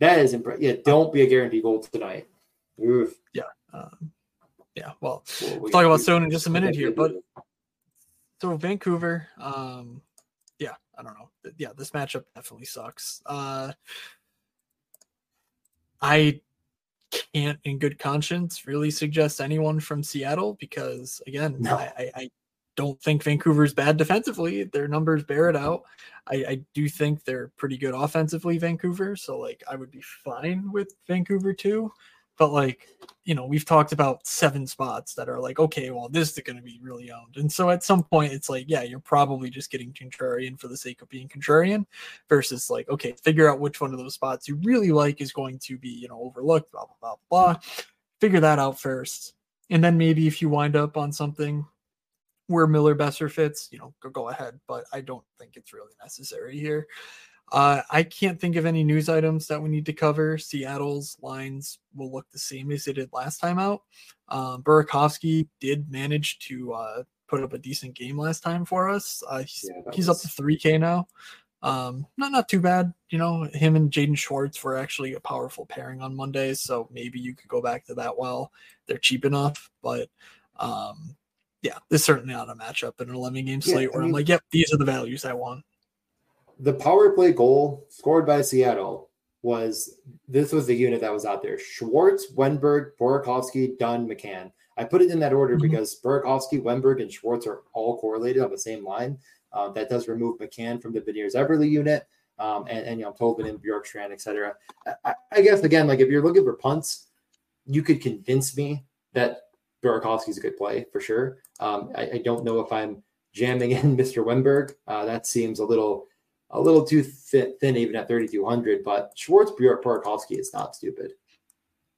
That is impressive. Yeah, don't be a guaranteed goal tonight. Oof. Yeah. Um, yeah. Well, well we, talk about Stone in just a minute here, but so Vancouver. Um, I don't know. Yeah, this matchup definitely sucks. Uh, I can't, in good conscience, really suggest anyone from Seattle because, again, no. I, I, don't think Vancouver's bad defensively. Their numbers bear it out. I, I do think they're pretty good offensively, Vancouver. So, like, I would be fine with Vancouver too. But like, you know, we've talked about seven spots that are like, okay, well, this is going to be really owned. And so at some point, it's like, yeah, you're probably just getting contrarian for the sake of being contrarian versus like, okay, figure out which one of those spots you really like is going to be, you know, overlooked, blah, blah, blah, blah. Figure that out first. And then maybe if you wind up on something where Miller Boeser fits, you know, go, go ahead. But I don't think it's really necessary here. Uh, I can't think of any news items that we need to cover. Seattle's lines will look the same as they did last time out. Um, Burakovsky did manage to uh, put up a decent game last time for us. Uh, he's, yeah, he's was... up to 3K now. Um, not not too bad. You know, him and Jaden Schwartz were actually a powerful pairing on Monday, so maybe you could go back to that while they're cheap enough. But um, yeah, this is certainly not a matchup in an 11 game slate yeah, where I am like, yep, these are the values I want. The power play goal scored by Seattle was this was the unit that was out there: Schwartz, Wennberg, Burakovsky, Dunn, McCann. I put it in that order mm-hmm. because Burakovsky, Wennberg, and Schwartz are all correlated on the same line. Uh, that does remove McCann from the Beniers Eberle unit. Um, and, and, you know, Tolvanen and Bjorkstrand, et cetera. I, I, guess, again, like if you're looking for punts, you could convince me that Burakovsky's a good play for sure. Um, I, I, don't know if I'm jamming in Mr. Wennberg. Uh, that seems a little a little too thin, thin even at 3,200, but Schwartz Burakovsky is not stupid.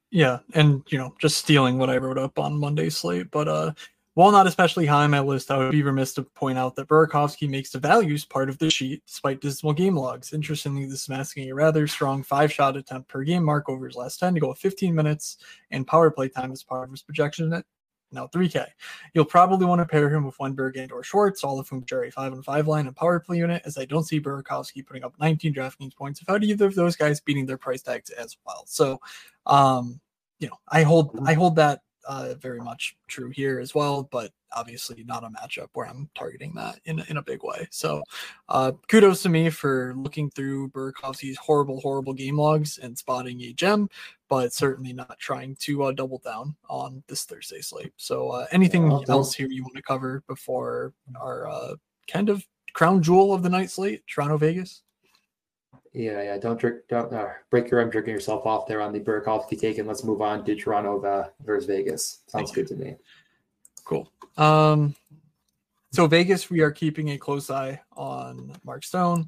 Yeah, and you know, just stealing what I wrote up on Monday's slate, but uh while not especially high on my list, I would be remiss to point out that Burakovsky makes the values part of the sheet despite dismal game logs. Interestingly, this is masking a rather strong five shot attempt per game mark over his last 10 to go 15 minutes, and power play time as part of his projection at now 3K. You'll probably want to pair him with Wennberg and or Schwartz, all of whom a 5 and 5 line and power play unit, as I don't see Burakovsky putting up 19 DraftKings points without either of those guys beating their price tags as well. So, um, you know, I hold I hold that uh, very much true here as well, but obviously not a matchup where I'm targeting that in, in a big way. So uh, kudos to me for looking through Burakovsky's horrible, horrible game logs and spotting a gem, but certainly not trying to uh, double down on this Thursday slate. So uh, anything yeah, else here you want to cover before our uh, kind of crown jewel of the night slate, Toronto Vegas? Yeah, yeah. Don't drink, don't uh, break your arm drinking yourself off there on the Burakovsky take, and let's move on to Toronto uh, versus Vegas. Sounds good to me. Cool. Um, so Vegas, we are keeping a close eye on Mark Stone.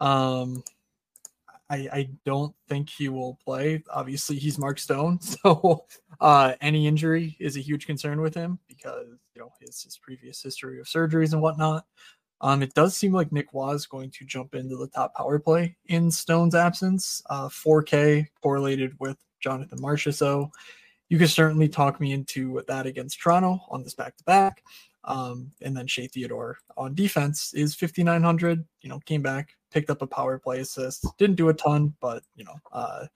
Um, I, I don't think he will play. Obviously, he's Mark Stone, so uh, any injury is a huge concern with him because you know his his previous history of surgeries and whatnot. Um, it does seem like Nick is going to jump into the top power play in Stone's absence. Uh, 4K correlated with Jonathan Marchessault. You can certainly talk me into that against Toronto on this back to back. And then Shea Theodore on defense is 5,900. You know, came back, picked up a power play assist. Didn't do a ton, but, you know, uh,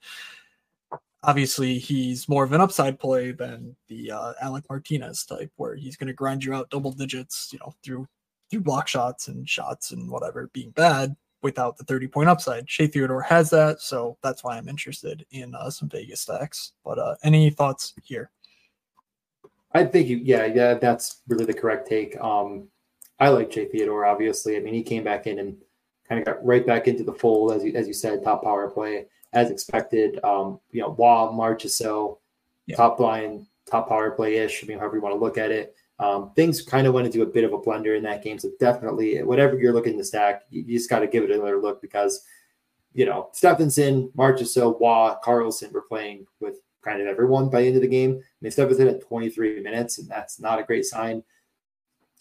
obviously he's more of an upside play than the uh, Alec Martinez type, where he's going to grind you out double digits, you know, through through block shots and shots and whatever being bad without the 30 point upside. Shea Theodore has that, so that's why I'm interested in uh, some Vegas stacks. But uh, any thoughts here? I think you, yeah, yeah, that's really the correct take. Um, I like Shea Theodore, obviously. I mean, he came back in and kind of got right back into the fold, as you as you said, top power play as expected. Um, you know, Waugh, Marchessault, yeah. top line, top power play ish. I mean, however you want to look at it. Um, things kind of went into a bit of a blender in that game. So definitely, whatever you're looking to stack, you, you just got to give it another look because, you know, Stephenson, Marchessault, Waugh, Carlson were playing with kind of everyone by the end of the game. I mean, Stephenson at 23 minutes, and that's not a great sign.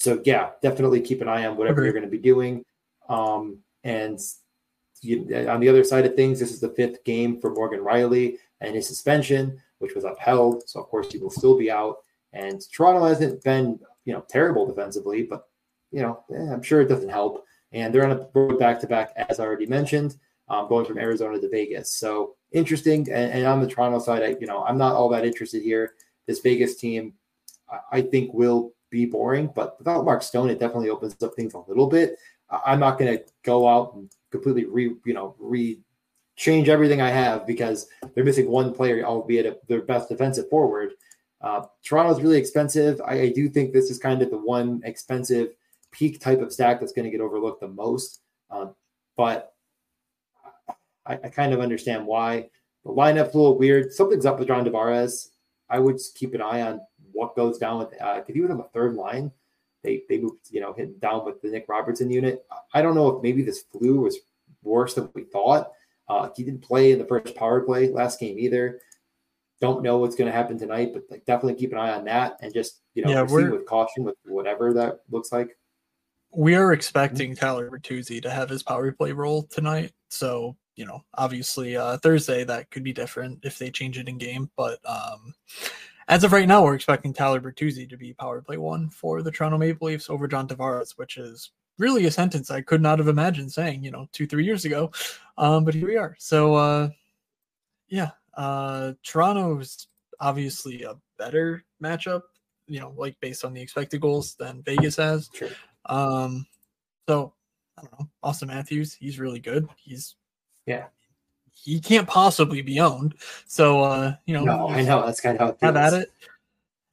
So yeah, definitely keep an eye on whatever you're going to be doing. Um, and you, on the other side of things, this is the fifth game for Morgan Rielly and his suspension, which was upheld. So of course he will still be out. And Toronto hasn't been, you know, terrible defensively, but you know, eh, I'm sure it doesn't help. And they're on a back to back, as I already mentioned, um, going from Arizona to Vegas. So interesting. And, and, on the Toronto side, I, you know, I'm not all that interested here. This Vegas team, I, I think, will be boring, but without Mark Stone, it definitely opens up things a little bit. I'm not going to go out and completely re, you know, re change everything I have because they're missing one player, albeit a, their best defensive forward. Uh, Toronto's really expensive. I, I, do think this is kind of the one expensive peak type of stack that's going to get overlooked the most. Um, but I, I, kind of understand why. The lineup's a little weird. Something's up with John Tavares. I would keep an eye on what goes down with uh, if you would a third line. They they moved, you know, hit down with the Nick Robertson unit. I don't know if maybe this flu was worse than we thought. Uh, he didn't play in the first power play last game either don't know what's going to happen tonight, but like definitely keep an eye on that and just you know yeah, proceed with caution with whatever that looks like. We are expecting Tyler Bertuzzi to have his power play role tonight, so you know obviously uh, Thursday that could be different if they change it in game, but um, as of right now, we're expecting Tyler Bertuzzi to be power play one for the Toronto Maple Leafs over John Tavares, which is really a sentence I could not have imagined saying, you know, two, three years ago. Um, but here we are. So, uh, yeah, uh, Toronto's obviously a better matchup, you know, like based on the expected goals than Vegas has. Um, so I don't know, Auston Matthews, he's really good. He's Yeah. He can't possibly be owned. So uh, you know, No, I know that's kind of how it have at it.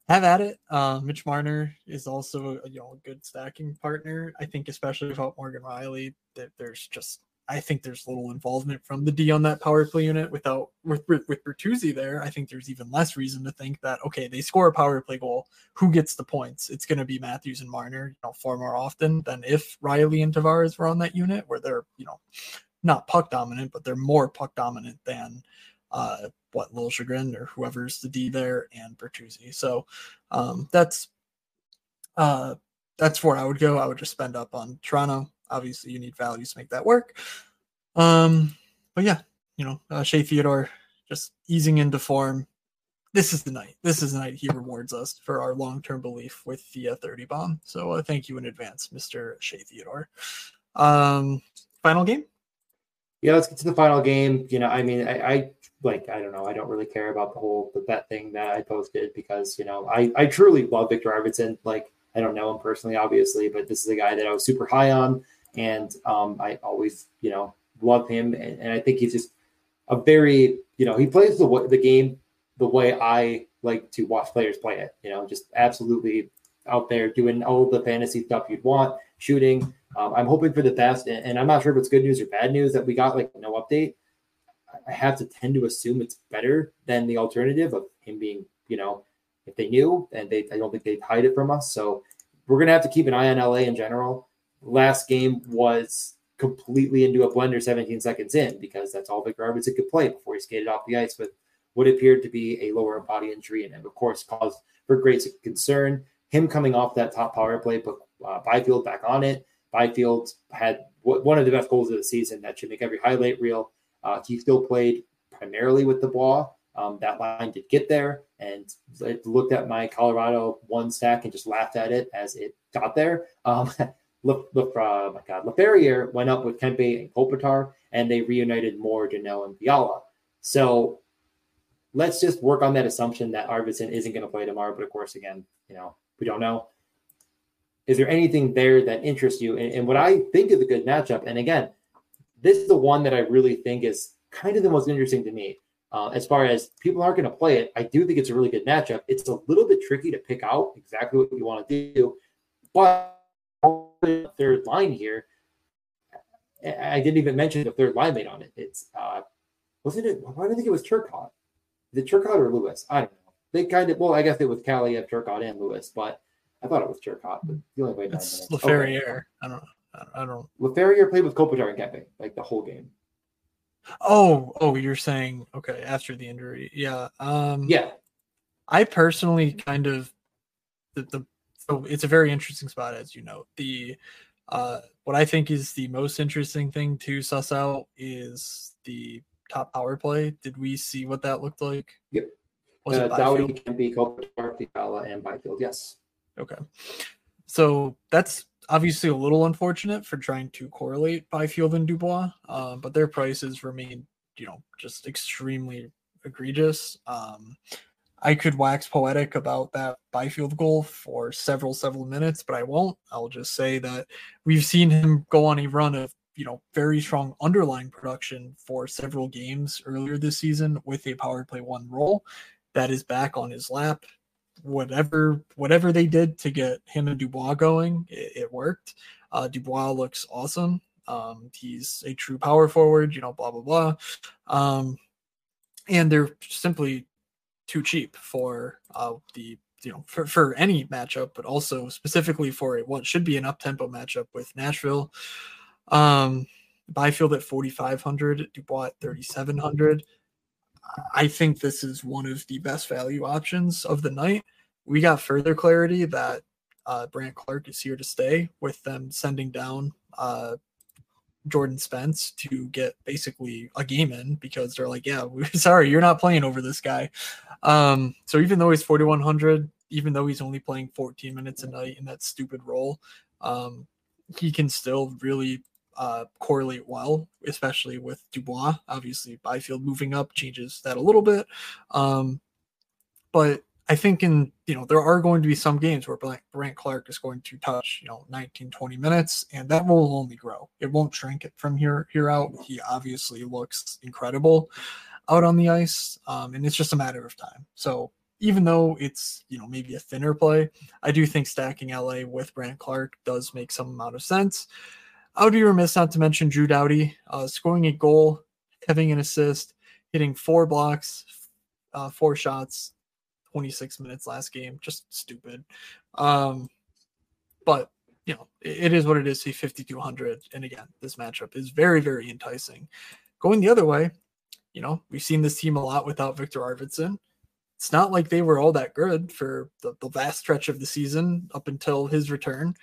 Have at it. Uh, Mitch Marner is also a, you know a good stacking partner. I think especially without Morgan Rielly, that there's just I think there's little involvement from the D on that power play unit. Without with with, with Bertuzzi there, I think there's even less reason to think that okay, they score a power play goal. Who gets the points? It's going to be Matthews and Marner, you know, far more often than if Rielly and Tavares were on that unit, where they're you know not puck dominant, but they're more puck dominant than uh, what Liljegren or whoever's the D there and Bertuzzi. So um, that's uh, that's where I would go. I would just spend up on Toronto. Obviously, you need values to make that work. Um, but yeah, you know, uh, Shea Theodore just easing into form. This is the night. This is the night he rewards us for our long term belief with the uh, 30 bomb. So uh, thank you in advance, Mr. Shea Theodore. Um, final game? Yeah, let's get to the final game. You know, I mean, I, I like, I don't know, I don't really care about the whole the bet thing that I posted because you know, I I truly love Viktor Arvidsson. Like, I don't know him personally, obviously, but this is a guy that I was super high on, and um, I always, you know, love him, and, and I think he's just a very, you know, he plays the the game the way I like to watch players play it. You know, just absolutely out there doing all the fantasy stuff you'd want, shooting. Um, I'm hoping for the best, and, and I'm not sure if it's good news or bad news that we got like no update. I have to tend to assume it's better than the alternative of him being, you know, if they knew, and they, I don't think they'd hide it from us. So we're gonna have to keep an eye on LA in general. Last game was completely into a blender 17 seconds in because that's all Viktor Arvidsson could play before he skated off the ice with what appeared to be a lower body injury, and of course caused for great concern. Him coming off that top power play, but uh, Byfield back on it. Byfield had w- one of the best goals of the season that should make every highlight reel. Uh, he still played primarily with the ball. Um, that line did get there, and looked at my Colorado one stack and just laughed at it as it got there. Um, look, uh, my God, Laferriere went up with Kempe and Kopitar, and they reunited more Janelle and Fiala. So let's just work on that assumption that Arvidsson isn't going to play tomorrow. But of course, again, you know, we don't know. Is there anything there that interests you? And, and what I think is a good matchup, and again, this is the one that I really think is kind of the most interesting to me. Uh, as far as people aren't going to play it, I do think it's a really good matchup. It's a little bit tricky to pick out exactly what you want to do, but third line here, I didn't even mention the third line mate on it. It's uh, wasn't it? Why do I think it was Turcotte? The Turcotte or Lewis? I don't know. They kind of well, I guess it was Kaliyev, Turcotte, and Lewis, but I thought it was Turcotte. But the only way It's Laferriere. I don't. I don't. Laferriere played with Kopitar and Kempe like the whole game. Oh, oh, you're saying okay after the injury, yeah. Um, Yeah, I personally kind of the the so it's a very interesting spot as you know. The uh what I think is the most interesting thing to suss out is the top power play. Did we see what that looked like? Yep. Was uh, it Doughty, Byfield? Kempe, Kopitar, Fiala, and Byfield. Yes. Okay. So that's obviously a little unfortunate for trying to correlate Byfield and Dubois, uh, but their prices remain, you know, just extremely egregious. Um, I could wax poetic about that Byfield goal for several, several minutes, but I won't. I'll just say that we've seen him go on a run of, you know, very strong underlying production for several games earlier this season with a power play one role that is back on his lap whatever whatever they did to get him and Dubois going, it, it worked. Uh, Dubois looks awesome. Um, he's a true power forward, you know, blah blah blah. Um, and they're simply too cheap for uh, the you know for, for any matchup, but also specifically for a, what should be an up tempo matchup with Nashville. Um, Byfield at 4,500, Dubois at 3,700. I think this is one of the best value options of the night. We got further clarity that uh, Brandt Clarke is here to stay with them sending down uh, Jordan Spence to get basically a game in because they're like, yeah, we're sorry, you're not playing over this guy. Um, so even though he's 4,100, even though he's only playing 14 minutes a night in that stupid role, um, he can still really uh, correlate well, especially with Dubois. Obviously, Byfield moving up changes that a little bit. Um, but I think in, you know, there are going to be some games where Brandt Clarke is going to touch, you know, 19, 20 minutes, and that will only grow. It won't shrink it from here here out. He obviously looks incredible out on the ice, um, and it's just a matter of time. So even though it's, you know, maybe a thinner play, I do think stacking LA with Brandt Clarke does make some amount of sense. I would be remiss not to mention Drew Doughty uh, scoring a goal, having an assist, hitting four blocks, uh, four shots, 26 minutes last game. Just stupid. Um, but you know, it, is what it is. See 5200, and again, this matchup is very, very enticing. Going the other way, you know, we've seen this team a lot without Viktor Arvidsson. It's not like they were all that good for the, the vast stretch of the season up until his return.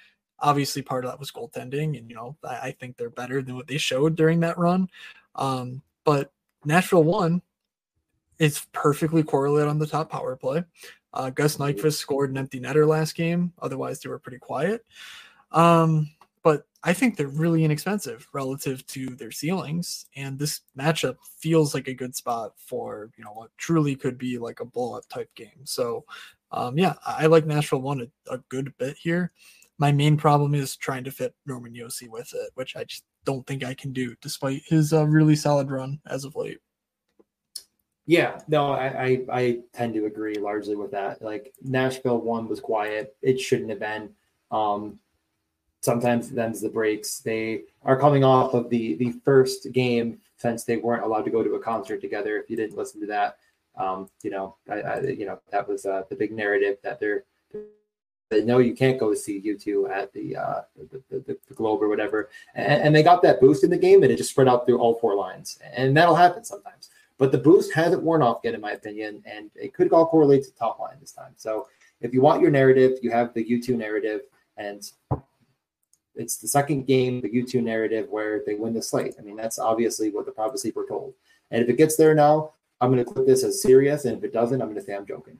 Obviously, part of that was goaltending, and you know, I, I think they're better than what they showed during that run. Um, but Nashville won it's perfectly correlated on the top power play. Uh, Gus Nyquist scored an empty netter last game. Otherwise, they were pretty quiet. Um, but I think they're really inexpensive relative to their ceilings, and this matchup feels like a good spot for you know what truly could be like a blow up type game. So, um, yeah, I like Nashville one a, a, good bit here. My main problem is trying to fit Roman Josi with it, which I just don't think I can do, despite his uh, really solid run as of late. Yeah, no, I, I, I tend to agree largely with that. Like Nashville one was quiet; it shouldn't have been. Um, sometimes them's the breaks. They are coming off of the the first game since they weren't allowed to go to a concert together. If you didn't listen to that, um, you know, I, I you know that was uh, the big narrative that they're they know you can't go see U2 at the, uh, the, the, the, Globe or whatever. And, and, they got that boost in the game and it just spread out through all four lines. And that'll happen sometimes. But the boost hasn't worn off yet, in my opinion, and it could all correlate to top line this time. So if you want your narrative, you have the U2 narrative, and it's the second game, the U2 narrative, where they win the slate. I mean, that's obviously what the prophecy we're told. And if it gets there now, I'm going to clip this as serious, and if it doesn't, I'm going to say I'm joking.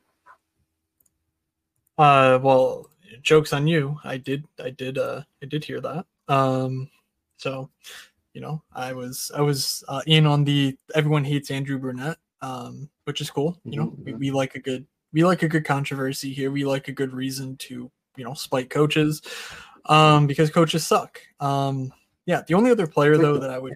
Uh, well, jokes on you. I did, I did, uh, I did hear that. Um, so you know, I was I was uh, in on the everyone hates Andrew Brunette, um, which is cool. You know, mm-hmm. we, we like a good we like a good controversy here. We like a good reason to you know spite coaches, um, because coaches suck. Um, yeah, the only other player though that I would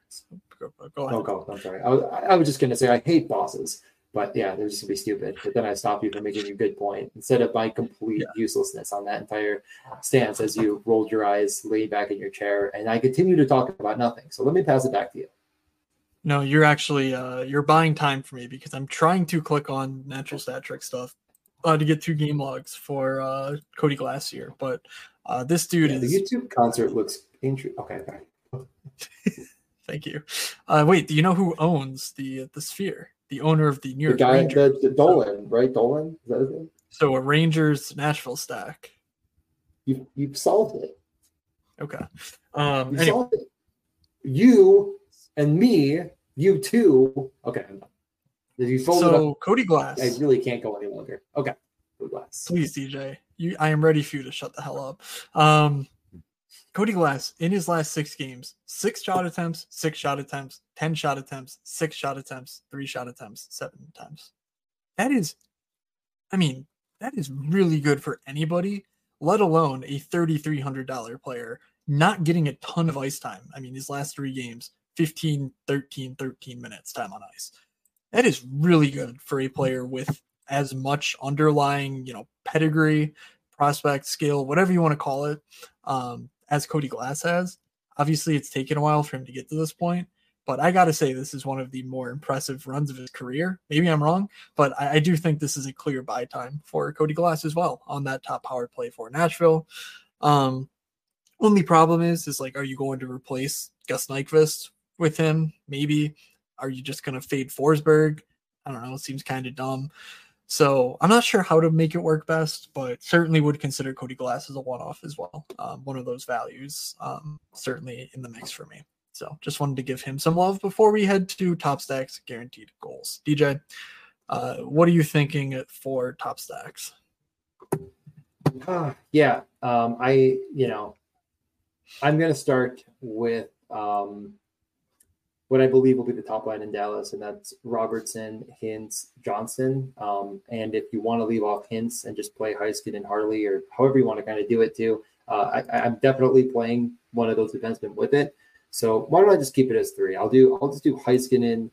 go, go ahead. Oh, go. I'm sorry. I was I was just gonna say I hate bosses. But yeah, they're just gonna be stupid. But then I stop you from making a good point instead of my complete yeah. uselessness on that entire stance as you rolled your eyes, laid back in your chair, and I continue to talk about nothing. So let me pass it back to you. No, you're actually uh, you're buying time for me because I'm trying to click on natural stat trick stuff uh, to get two game logs for uh, Cody Glass here, but uh, this dude yeah, is the U2 concert looks interesting. Okay, okay. Thank you. Uh, wait, do you know who owns the the Sphere? The owner of the New York the guy, Rangers. The, the Dolan, right? Dolan, is that his name? So a Rangers Nashville stack. You you've solved it. Okay. Um. You anyway. solved it. You and me, you too. Okay. Did you fold it so Cody Glass. I really can't go any longer. Okay. Cody Glass. Please, DJ. You, I am ready for you to shut the hell up. Um. Cody Glass in his last six games, six shot attempts, six shot attempts, 10 shot attempts, six shot attempts, three shot attempts, seven attempts. That is, I mean, that is really good for anybody, let alone a $3,300 player not getting a ton of ice time. I mean, his last three games, 15, 13, 13 minutes time on ice. That is really good for a player with as much underlying, you know, pedigree, prospect skill, whatever you want to call it. Um, as Cody Glass has. Obviously, it's taken a while for him to get to this point, but I got to say, this is one of the more impressive runs of his career. Maybe I'm wrong, but I, I, do think this is a clear buy time for Cody Glass as well on that top power play for Nashville. Um, only problem is, is like, are you going to replace Gus Nyquist with him? Maybe. Are you just going to fade Forsberg? I don't know. It seems kind of dumb. So I'm not sure how to make it work best, but certainly would consider Cody Glass as a one-off as well. Um, one of those values, um, certainly in the mix for me. So just wanted to give him some love before we head to top stacks guaranteed goals. DJ, uh, what are you thinking for top stacks? Uh, yeah, um, I you know I'm to start with um, what I believe will be the top line in Dallas, and that's Robertson, Hintz, Johnston. Um, and if you want to leave off Hintz and just play Heiskanen and Harley, or however you want to kind of do it too, uh, I, am definitely playing one of those defensemen with it. So why don't I just keep it as three? I'll do I'll just do Heiskanen,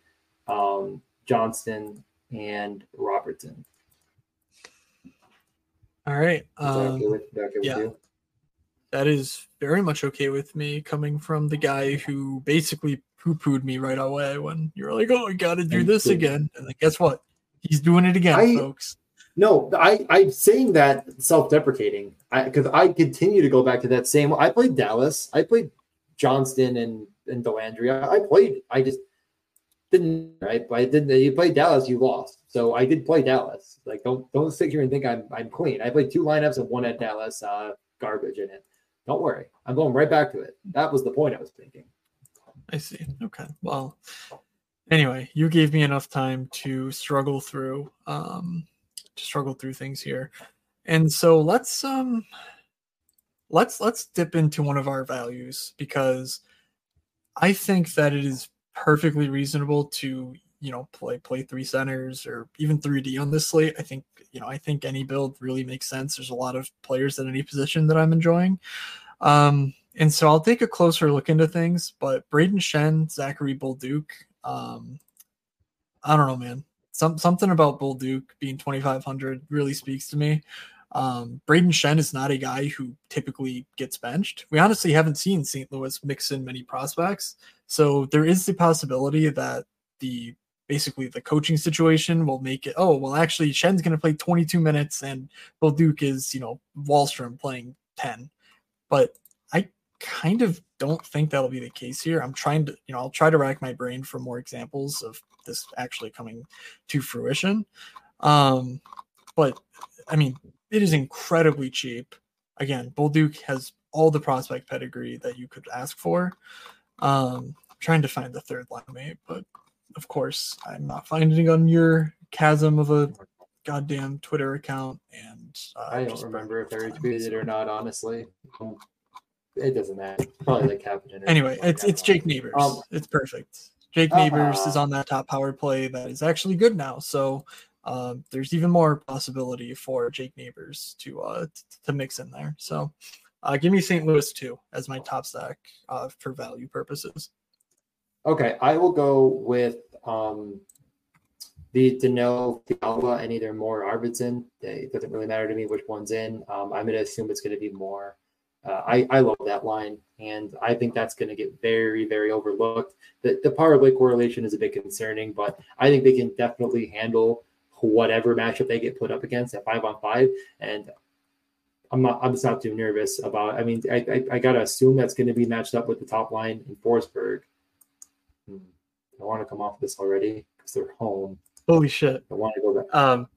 um, Johnston, and Robertson. All right. Um, okay with, okay yeah. That is very much okay with me coming from the guy who basically poo pooed me right away when you're like, oh, I got to do this again. And then guess what? He's doing it again, I, folks. No, I, I'm saying that self deprecating because I, I, continue to go back to that same. I played Dallas. I played Johnston and, and Dellandrea. I played, I just didn't right. I didn't. You played Dallas, you lost. So I did play Dallas. Like don't don't sit here and think I'm I'm clean. I played two lineups and one at Dallas, uh, garbage in it. Don't worry, I'm going right back to it. That was the point I was thinking. I see. Okay. Well, anyway, you gave me enough time to struggle through um to struggle through things here. And so let's um let's let's dip into one of our values because I think that it is perfectly reasonable to you know play play three centers or even 3D on this slate. I think you know I think any build really makes sense. There's a lot of players at any position that I'm enjoying. Um, and so I'll take a closer look into things. But Brayden Schenn, Zachary Bolduc, um, I don't know, man. Some something about Bolduc being 2,500 really speaks to me. Um, Brayden Schenn is not a guy who typically gets benched. We honestly haven't seen St. Louis mix in many prospects, so there is the possibility that the basically the coaching situation will make it. Oh well, actually, Schenn's going to play 22 minutes, and Bolduc is you know Wallstrom playing 10. But kind of don't think that'll be the case here. I'm trying to you know I'll try to rack my brain for more examples of this actually coming to fruition. Um, but I mean, it is incredibly cheap. Again, Bolduc has all the prospect pedigree that you could ask for. Um, I'm trying to find the third line mate, but of course, I'm not finding on your chasm of a goddamn Twitter account. And uh, I don't remember if I retweeted it or not. Honestly, it doesn't matter. Probably the captain. Anyway, it's it's Jake Neighbors. Um, it's perfect. Jake uh Neighbors is on that top power play that is actually good now. So um, there's even more possibility for Jake Neighbors to uh, t- to mix in there. So uh, give me St. Louis too as my top stack uh, for value purposes. Okay, I will go with um, the Danault, Fiala, and either Moore or Arvidsson. It doesn't really matter to me which one's in. Um, I'm going to assume it's going to be Moore. Uh, I, I love that line, and I think that's going to get very, very overlooked. The, the power play correlation is a bit concerning, but I think they can definitely handle whatever matchup they get put up against at five on five. And I'm not, I'm just not too nervous about. I mean, I, I, I got to assume that's going to be matched up with the top line in Forsberg. Hmm. I want to come off this already because they're home. Holy shit! I want to go back. Um,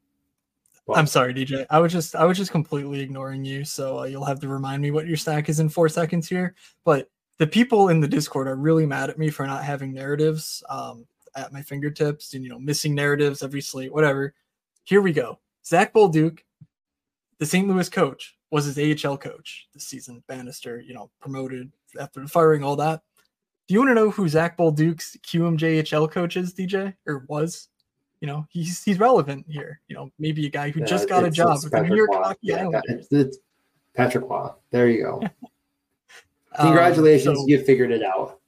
I'm sorry, DJ. I was just I was just completely ignoring you, so uh, you'll have to remind me what your stack is in four seconds here. But the people in the Discord are really mad at me for not having narratives. Um, at my fingertips and you know missing narratives every slate whatever here we go zach bolduc the st louis coach was his ahl coach this season bannister you know promoted after firing all that do you want to know who zach bolduc's qmjhl coach is dj or was you know he's he's relevant here you know maybe a guy who yeah, just got a job with the new york hockey yeah, islanders it's, patrick Roy. there you go congratulations um, so, you figured it out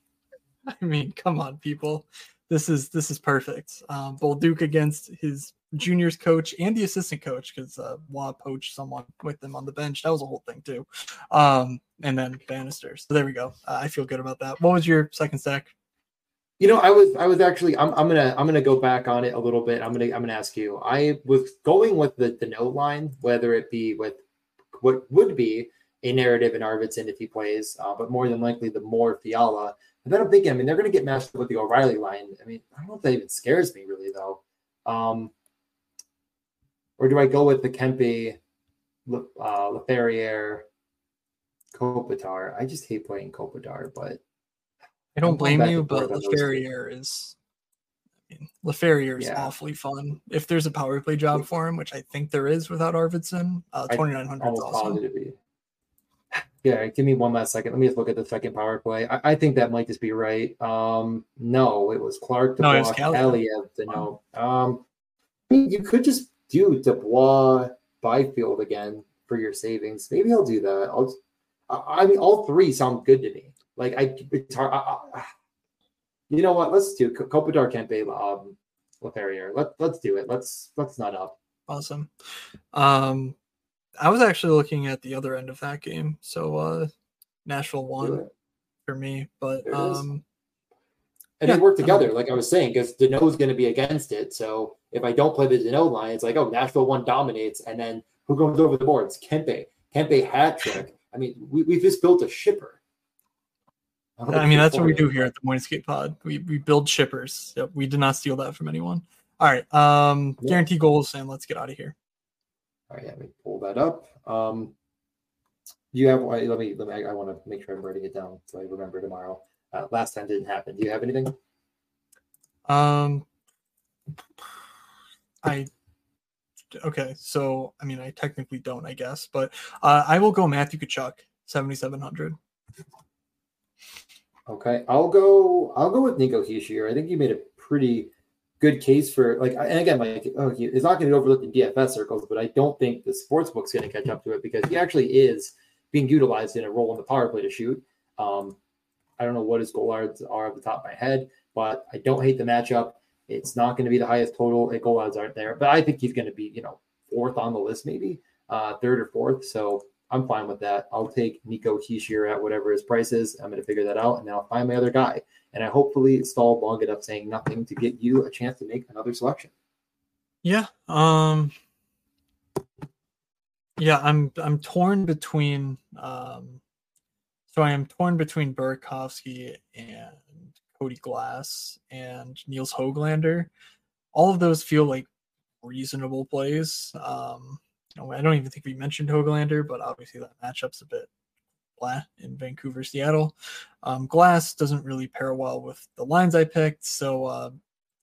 I mean, come on, people this is this is perfect. Um, Bolduc against his juniors coach and the assistant coach because uh, Waugh poached someone with them on the bench. That was a whole thing too. Um, and then Bannister. So there we go. Uh, I feel good about that. What was your second stack? You know, I was I was actually I'm, I'm gonna I'm gonna go back on it a little bit. I'm gonna I'm gonna ask you. I was going with the the note line, whether it be with what would be a narrative in Arvidsson if he plays, uh, but more than likely the more Fiala and then I'm thinking, I mean, they're going to get matched up with the O'Reilly line. I mean, I don't know if that even scares me really, though. Um, or do I go with the Kempe, uh, Laferriere, Kopitar? I just hate playing Kopitar, but I don't blame you. But Laferriere is I mean, Laferriere is yeah. awfully fun. If there's a power play job for him, which I think there is without Arvidsson, uh, 2900 is awesome. Yeah, give me one last second. Let me just look at the second power play. I, I think that might just be right. Um, no, it was Clarke to No, it was to no. Um, you could just do Dubois Byfield again for your savings. Maybe I'll do that. I'll. I, I mean, all three sound good to me. Like I, it's hard. I, I, you know what? Let's do Kopitar Kempe, um, Laferriere. Let Let's do it. Let's let's not up. Awesome. Um, I was actually looking at the other end of that game. So uh, Nashville won for me, but is. um, and Yeah. they work together, like I was saying, because Danault's going to be against it. So if I don't play the Danault line, it's like, oh, Nashville one dominates, and then who goes over the boards? Kempe, Kempe hat trick. I mean, we we've just built a shipper. I mean that's what we do here at the Morning Skate Pod. We we build shippers. Yep, we did not steal that from anyone. All right, um, guarantee goals, and let's get out of here. All right, let me pull that up. Um, you have? Let me. Let me. I, I want to make sure I'm writing it down so I remember tomorrow. Uh, last time didn't happen. Do you have anything? Um, I okay. So I mean, I technically don't, I guess, but uh, I will go Matthew Tkachuk, seventy seven hundred. Okay, I'll go. I'll go with Nico Hischier. I think you made a pretty good case for like. And again, like oh, he, it's not going to overlook in DFS circles, but I don't think the sports book's going to catch up to it because he actually is being utilized in a role in the power play to shoot. Um, I don't know what his goal odds are off the top of my head, but I don't hate the matchup. It's not going to be the highest total. Goal odds aren't there, but I think he's going to be you know fourth on the list, maybe uh, third or fourth. So I'm fine with that. I'll take Nico Hischier at whatever his price is. I'm going to figure that out, and then I'll find my other guy. And I hopefully stalled long enough saying nothing to get you a chance to make another selection. Yeah. Um. Yeah, I'm I'm torn between um. So I am torn between Burakovsky and Cody Glass and Nils Hoglander. All of those feel like reasonable plays. Um, know, I don't even think we mentioned Hoglander, but obviously that matchup's a bit blah in Vancouver, Seattle. Um, Glass doesn't really pair well with the lines I picked, so uh,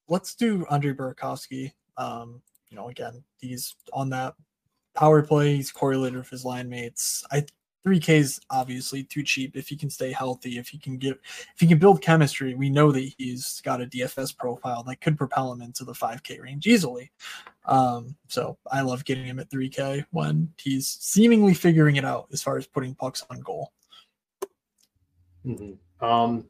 let's do Andre Burakovsky. Um, you know, again, he's on that power play. He's correlated with his line mates. I 3K is obviously too cheap if he can stay healthy. If he can get, if he can build chemistry, we know that he's got a DFS profile that could propel him into the 5K range easily. Um, so I love getting him at 3K when he's seemingly figuring it out as far as putting pucks on goal. Mm-hmm. Um,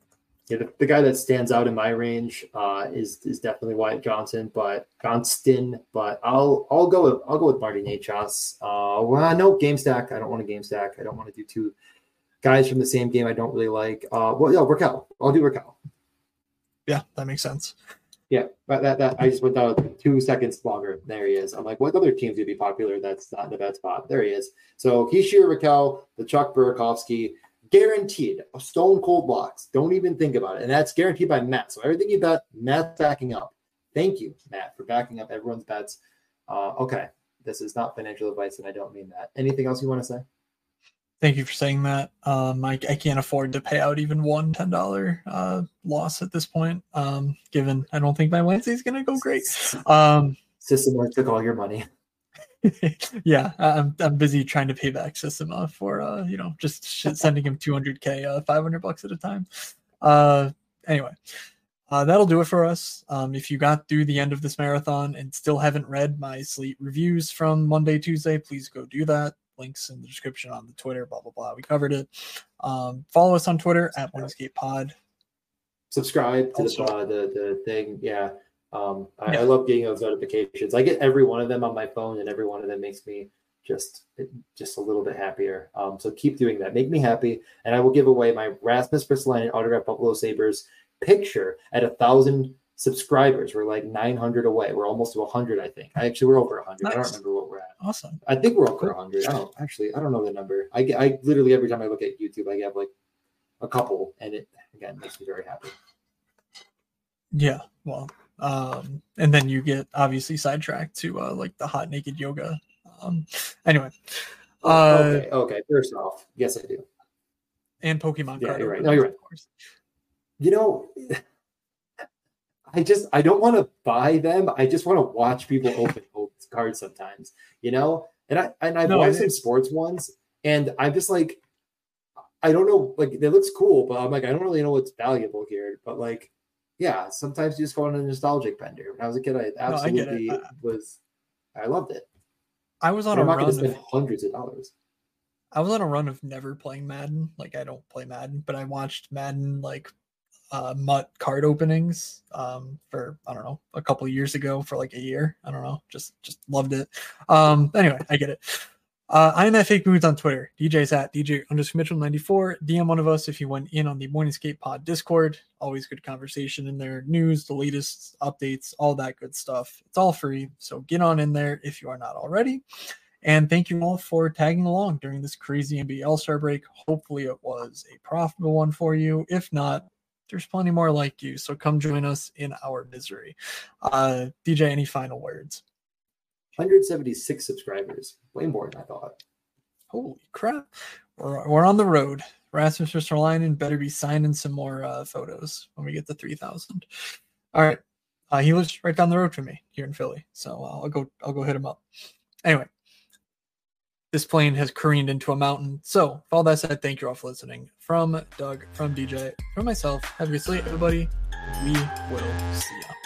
yeah, the, the guy that stands out in my range uh, is is definitely Wyatt Johnson, but Johnston. But I'll I'll go with I'll go with Marty Nachos. Uh, well, no game stack. I don't want a game stack. I don't want to do two guys from the same game. I don't really like. Uh, well, yeah, Rakell. I'll do Rakell. Yeah, that makes sense. Yeah, but that, that I just went down two seconds longer. There he is. I'm like, what other teams would be popular? That's not in the bad spot. There he is. So Hischier Rakell, the Chuck Burakovsky, guaranteed a stone cold box. Don't even think about it. And that's guaranteed by Matt. So everything you bet, Matt's backing up. Thank you, Matt, for backing up everyone's bets. Uh, okay. This is not financial advice, and I don't mean that. Anything else you want to say? Thank you for saying that. Um, I, I can't afford to pay out even one ten dollar uh, loss at this point. Um, given I don't think my Wednesday's gonna go great. Um, System took all your money. yeah, I'm I'm busy trying to pay back Systema for uh, you know just sh- sending him 200k, uh, 500 bucks at a time. Uh, anyway, uh, that'll do it for us. Um, if you got through the end of this marathon and still haven't read my slate reviews from Monday, Tuesday, please go do that. Links in the description on the Twitter, blah blah blah. We covered it. Um, follow us on Twitter at Escape Pod. subscribe to the, Also- uh, the the thing. Yeah. Um, I, Yeah. I love getting those notifications. I get every one of them on my phone, and every one of them makes me just just a little bit happier. Um, so keep doing that. Make me happy, and I will give away my Rasmus Ristolainen autograph Buffalo Sabres picture at a thousand subscribers. We're like 900 away. We're almost to 100, I think. I actually we're over 100. I don't remember what we're at. Awesome. I think we're over 100. I don't actually. I don't know the number. I get. I literally every time I look at YouTube, I get like a couple, and it again makes me very happy. Yeah. Well, um, and then you get obviously sidetracked to uh, like the hot naked yoga. Um, anyway, uh, okay. Okay. First off, yes, I do. and Pokemon Yeah, card. you're right. No, you're right. Of course. You know, I just I don't want to buy them. I just want to watch people open cards sometimes. You know, and I and I've No, watched some sports ones, and I'm just like, I don't know, like it looks cool, but I'm like, I don't really know what's valuable here. But like, yeah, sometimes you just go on a nostalgic bender. When I was a kid, I absolutely no, I was, I loved it. I was on a run of hundreds of dollars. I was on a run of never playing Madden. Like I don't play Madden, but I watched Madden like uh MUT card openings um for I don't know a couple years ago for like a year. I don't know, just just loved it. Um anyway, I get it. Uh, I am at Fake Moods on Twitter. DJ's at DJ underscore Mitchell 94. DM one of us if you went in on the Morning Skate Pod Discord. Always good conversation in there. News, the latest updates, all that good stuff. It's all free. So get on in there if you are not already. And thank you all for tagging along during this crazy NBA All Star break. Hopefully, it was a profitable one for you. If not, there's plenty more like you. So come join us in our misery. Uh, DJ, any final words? 176 subscribers, way more than I thought. Holy crap. We're, we're on the road. Rasmus Ristolainen better be signing some more uh, photos when we get to 3,000. All right. Uh, he lives right down the road from me here in Philly. So uh, I'll go I'll go hit him up. Anyway, this plane has careened into a mountain. So, with all that said, thank you all for listening. From Doug, from DJ, from myself, have a good sleep, everybody. We will see you.